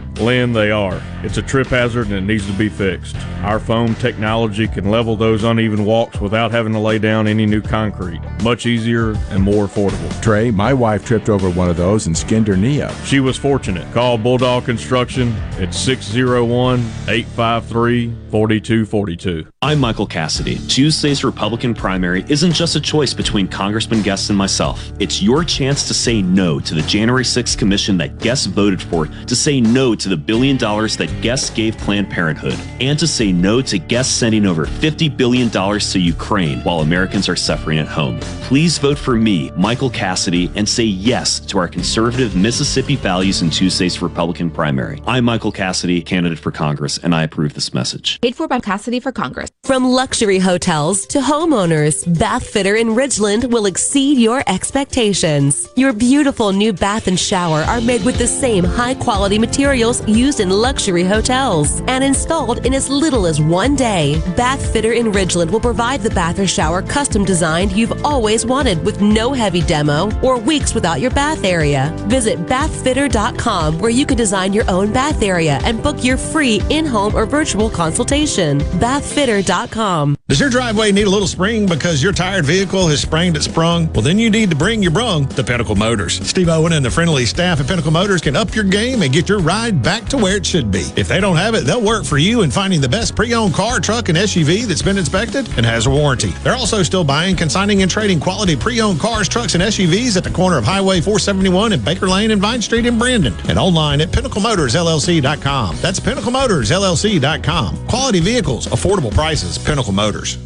Lynn, they are. It's a trip hazard and it needs to be fixed. Our foam technology can level those uneven walks without having to lay down any new concrete. Much easier and more affordable. Trey, my wife tripped over one of those and skinned her knee up. She was fortunate. Call Bulldog Construction at 601 853 4242. I'm Michael Cassidy. Tuesday's Republican primary isn't just a choice between Congressman Guest and myself. It's your chance to say no to the January 6th commission that Guest voted for, to say no to the billion dollars that Guest gave Planned Parenthood, and to say no to Guest sending over $50 billion to Ukraine while Americans are suffering at home. Please vote for me, Michael Cassidy, and say yes to our conservative Mississippi values in Tuesday's Republican primary. I'm Michael Cassidy, candidate for Congress, and I approve this message. Paid for by Cassidy for Congress. From luxury hotels to homeowners, Bath Fitter in Ridgeland will exceed your expectations. Your beautiful new bath and shower are made with the same high quality materials used in luxury hotels and installed in as little as one day. Bath Fitter in Ridgeland will provide the bath or shower custom designed you've always wanted with no heavy demo or weeks without your bath area. Visit bathfitter.com where you can design your own bath area and book your free in-home or virtual consultation. Bathfitter.com. Does your driveway need a little spring because your tired vehicle has sprained its sprung? Well, then you need to bring your brung to Pinnacle Motors. Steve Owen and the friendly staff at Pinnacle Motors can up your game and get your ride back to where it should be. If they don't have it, they'll work for you in finding the best pre-owned car, truck, and SUV that's been inspected and has a warranty. They're also still buying, consigning, and trading quality pre-owned cars, trucks, and SUVs at the corner of Highway 471 and Baker Lane and Vine Street in Brandon, and online at PinnacleMotorsLLC.com. That's PinnacleMotorsLLC.com. Quality vehicles, affordable prices, Pinnacle Motors.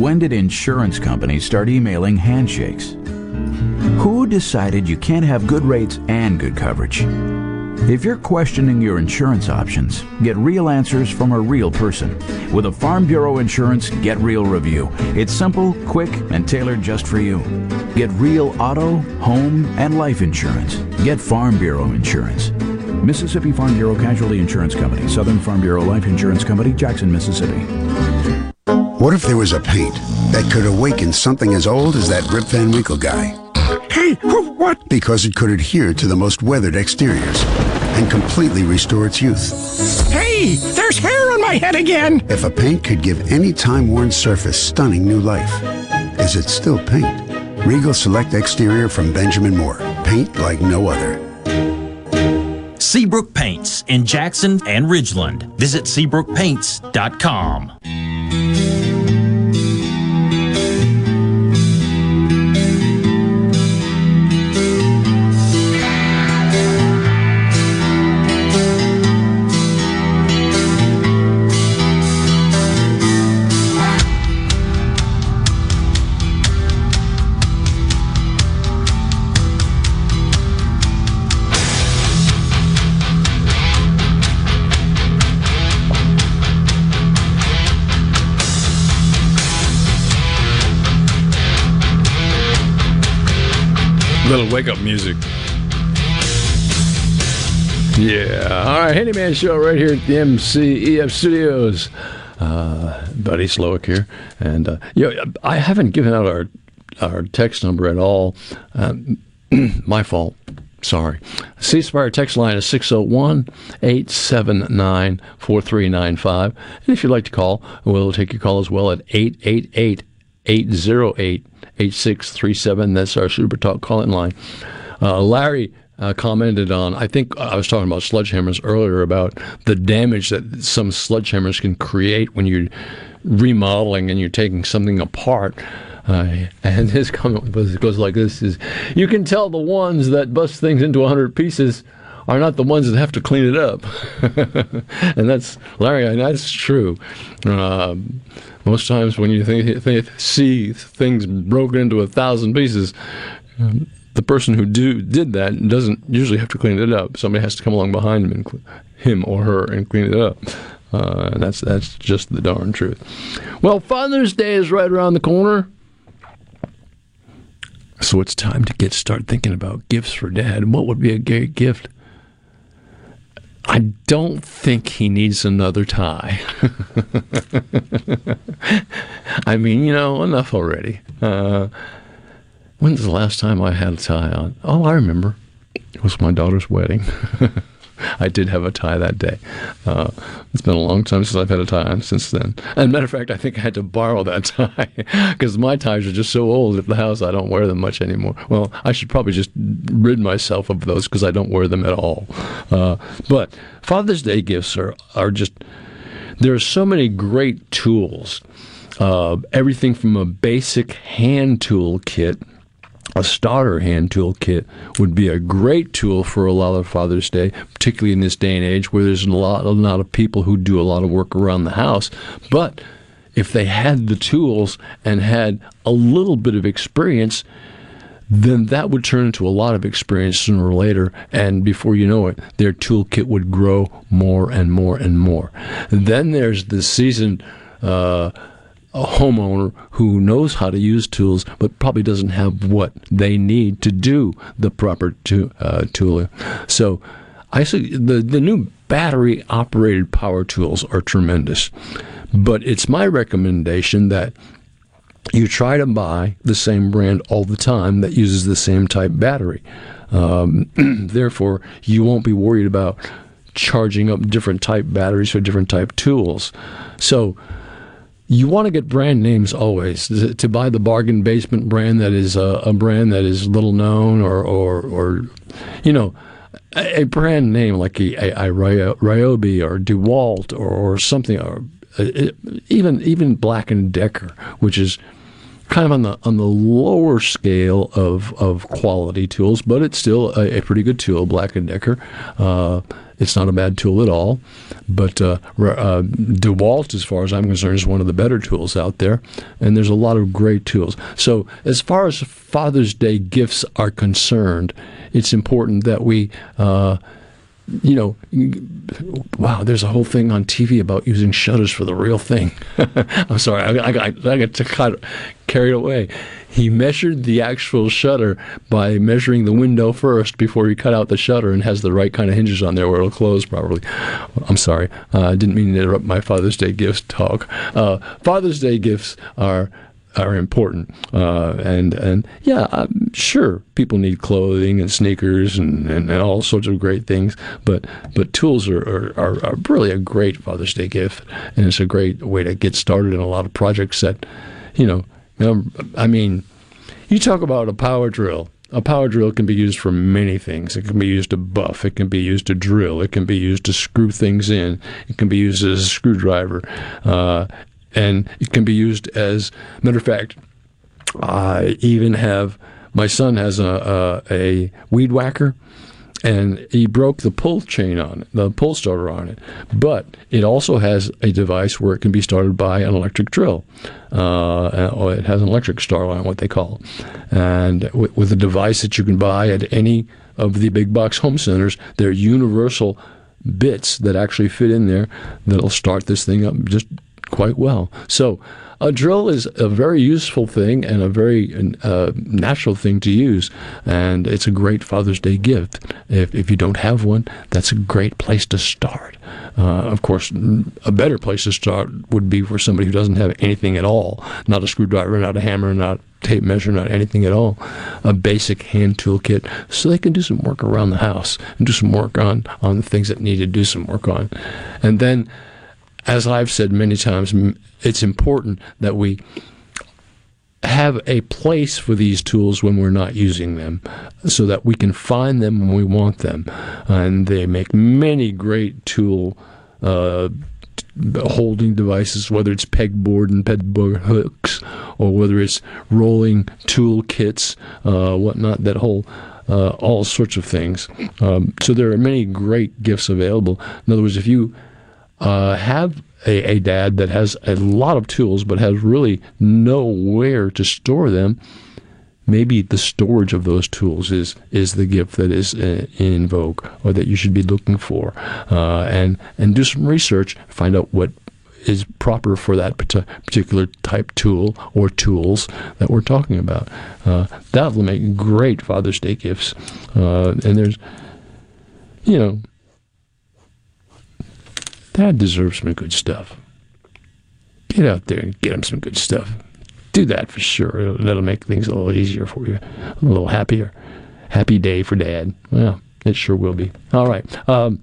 When did insurance companies start emailing handshakes? Who decided you can't have good rates and good coverage? If you're questioning your insurance options, get real answers from a real person. With a Farm Bureau Insurance Get Real review. It's simple, quick, and tailored just for you. Get real auto, home, and life insurance. Get Farm Bureau Insurance. Mississippi Farm Bureau Casualty Insurance Company, Southern Farm Bureau Life Insurance Company, Jackson, Mississippi. What if there was a paint that could awaken something as old as that Rip Van Winkle guy? Hey, what? Because it could adhere to the most weathered exteriors and completely restore its youth. Hey, there's hair on my head again! If a paint could give any time-worn surface stunning new life, is it still paint? Regal Select Exterior from Benjamin Moore. Paint like no other. Seabrook Paints in Jackson and Ridgeland. Visit SeabrookPaints.com. Little wake up music. Yeah. All right. Handyman Show right here at the MCEF Studios. Uh, Buddy Slowick here. And, uh, you know, I haven't given out our, our text number at all. Um, my fault. Sorry. C Spire text line is 601 879 4395. And if you'd like to call, we'll take your call as well at 888 808 8637. That's our Super Talk call in line. Uh, Larry uh, commented on, I think I was talking about sledgehammers earlier, about the damage that some sledgehammers can create when you're remodeling and you're taking something apart. Uh, and his comment was, goes like this: "Is you can tell the ones that bust things into hundred pieces are not the ones that have to clean it up." and that's Larry. And that's true. Uh, most times when you think, think, see things broken into a thousand pieces. Um, the person who do did that doesn't usually have to clean it up. Somebody has to come along behind him and him or her and clean it up. Uh, and that's that's just the darn truth. Well, Father's Day is right around the corner. So it's time to get start thinking about gifts for dad. What would be a great gift? I don't think he needs another tie. I mean, you know, enough already. Uh, when's the last time I had a tie on? Oh, I remember. It was my daughter's wedding. I did have a tie that day. Uh, it's been a long time since I've had a tie on since then. And matter of fact, I think I had to borrow that tie because my ties are just so old at the house. I don't wear them much anymore. Well, I should probably just rid myself of those because I don't wear them at all. Uh, but Father's Day gifts are are just there are so many great tools. Uh, everything from a basic hand tool kit a starter hand tool kit would be a great tool for a lot of Father's Day, particularly in this day and age where there's a lot, a lot of people who do a lot of work around the house. But if they had the tools and had a little bit of experience, then that would turn into a lot of experience sooner or later, and before you know it, their toolkit would grow more and more and more. Then there's the seasoned uh, a homeowner who knows how to use tools but probably doesn't have what they need to do the proper to, uh, tool. So I see the, the new battery operated power tools are tremendous. But it's my recommendation that you try to buy the same brand all the time that uses the same type battery. Um, therefore, you won't be worried about charging up different type batteries for different type tools. So, you want to get brand names always. To buy the bargain basement brand that is a, a brand that is little known or or, or you know a, a brand name like a, a, a Ryobi or DeWalt or, or something or uh, even even Black and Decker, which is kind of on the on the lower scale of of quality tools, but it's still a, a pretty good tool. Black and Decker. Uh, it's not a bad tool at all. But uh, uh, DeWalt, as far as I'm concerned, is one of the better tools out there. And there's a lot of great tools. So, as far as Father's Day gifts are concerned, it's important that we. Uh, you know, wow, there's a whole thing on TV about using shutters for the real thing. I'm sorry, I, I, I, I got carried away. He measured the actual shutter by measuring the window first before he cut out the shutter and has the right kind of hinges on there where it'll close properly. I'm sorry, uh, I didn't mean to interrupt my Father's Day gifts talk. Uh, Father's Day gifts are are important. Uh, and and yeah, I'm sure people need clothing and sneakers and, and, and, all sorts of great things. But but tools are, are, are, really a great Father's Day gift, and it's a great way to get started in a lot of projects that, you know, um, I mean, you talk about a power drill. A power drill can be used for many things. It can be used to buff. It can be used to drill. It can be used to screw things in. It can be used as a screwdriver. Uh, and it can be used as, matter of fact, I even have, my son has a, a, a weed whacker and he broke the pull chain on it, the pull starter on it. But it also has a device where it can be started by an electric drill. Uh, or it has an electric start on what they call it. And with, with a device that you can buy at any of the big box home centers, they're universal bits that actually fit in there that'll start this thing up just quite well. So a drill is a very useful thing and a very uh, natural thing to use, and it's a great Father's Day gift. If, if you don't have one, that's a great place to start. Uh, of course, a better place to start would be for somebody who doesn't have anything at all, not a screwdriver, not a hammer, not tape measure, not anything at all, a basic hand tool kit, so they can do some work around the house and do some work on on the things that need to do some work on, and then as I've said many times, it's important that we have a place for these tools when we're not using them so that we can find them when we want them. And they make many great tool uh, holding devices, whether it's pegboard and pegboard hooks or whether it's rolling tool kits, uh, whatnot, that whole. Uh, all sorts of things. Um, so there are many great gifts available. In other words, if you uh, have a, a, dad that has a lot of tools but has really nowhere to store them, maybe the storage of those tools is is the gift that is uh, in vogue or that you should be looking for, uh, and and do some research, find out what is proper for that particular type tool or tools that we're talking about. Uh, that will make great Father's Day gifts, uh, and there's, you know Dad deserves some good stuff. Get out there and get him some good stuff. Do that for sure. That'll make things a little easier for you, a little happier. Happy day for Dad. Well, it sure will be. All right. Um,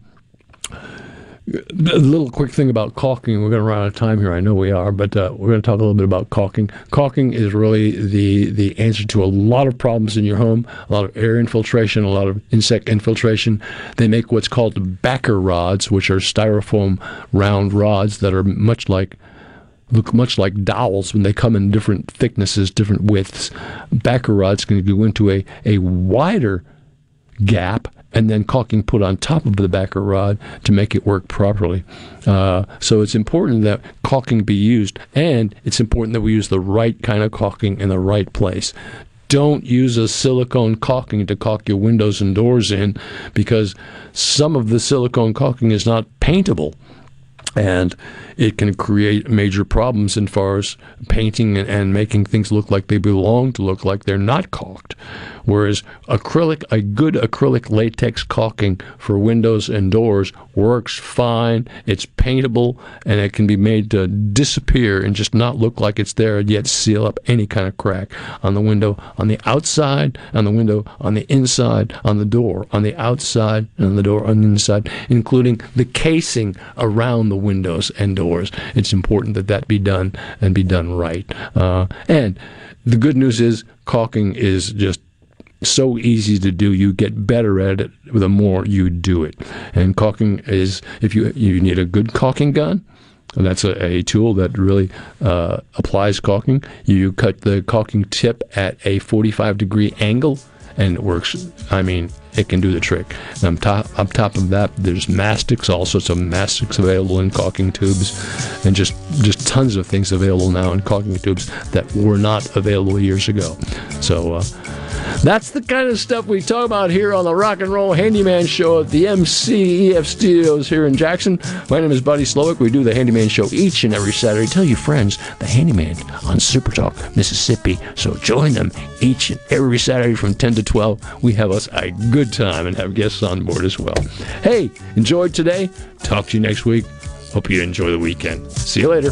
a little quick thing about caulking. We're going to run out of time here. I know we are, but uh, we're going to talk a little bit about caulking. Caulking is really the the answer to a lot of problems in your home. A lot of air infiltration, a lot of insect infiltration. They make what's called backer rods, which are styrofoam round rods that are much like look much like dowels when they come in different thicknesses, different widths. Backer rods can go into a a wider gap and then caulking put on top of the backer rod to make it work properly. Uh, so it's important that caulking be used, and it's important that we use the right kind of caulking in the right place. Don't use a silicone caulking to caulk your windows and doors in because some of the silicone caulking is not paintable and it can create major problems as far as painting and, making things look like they belong to look like they're not caulked. Whereas acrylic, a good acrylic latex caulking for windows and doors works fine. It's paintable and it can be made to disappear and just not look like it's there, and yet seal up any kind of crack on the window, on the outside, on the window, on the inside, on the door, on the outside, and on the door on the inside, including the casing around the windows and doors. It's important that that be done and be done right. Uh, and the good news is caulking is just so easy to do. You get better at it the more you do it. And caulking is if you you need a good caulking gun. That's a, a tool that really uh, applies caulking. You cut the caulking tip at a 45 degree angle, and it works. I mean, it can do the trick. And on top, on top of that, there's mastics, all sorts of mastics available in caulking tubes, and just just tons of things available now in caulking tubes that were not available years ago. So. Uh, that's the kind of stuff we talk about here on the Rock and Roll Handyman Show at the MCEF Studios here in Jackson. My name is Buddy Slowick. We do the Handyman Show each and every Saturday. Tell your friends the Handyman on Super Talk, Mississippi. So join them each and every Saturday from 10 to 12. We have us a good time and have guests on board as well. Hey, enjoyed today. Talk to you next week. Hope you enjoy the weekend. See you later.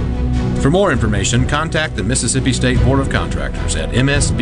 For more information, contact the Mississippi State Board of Contractors at msboc.us.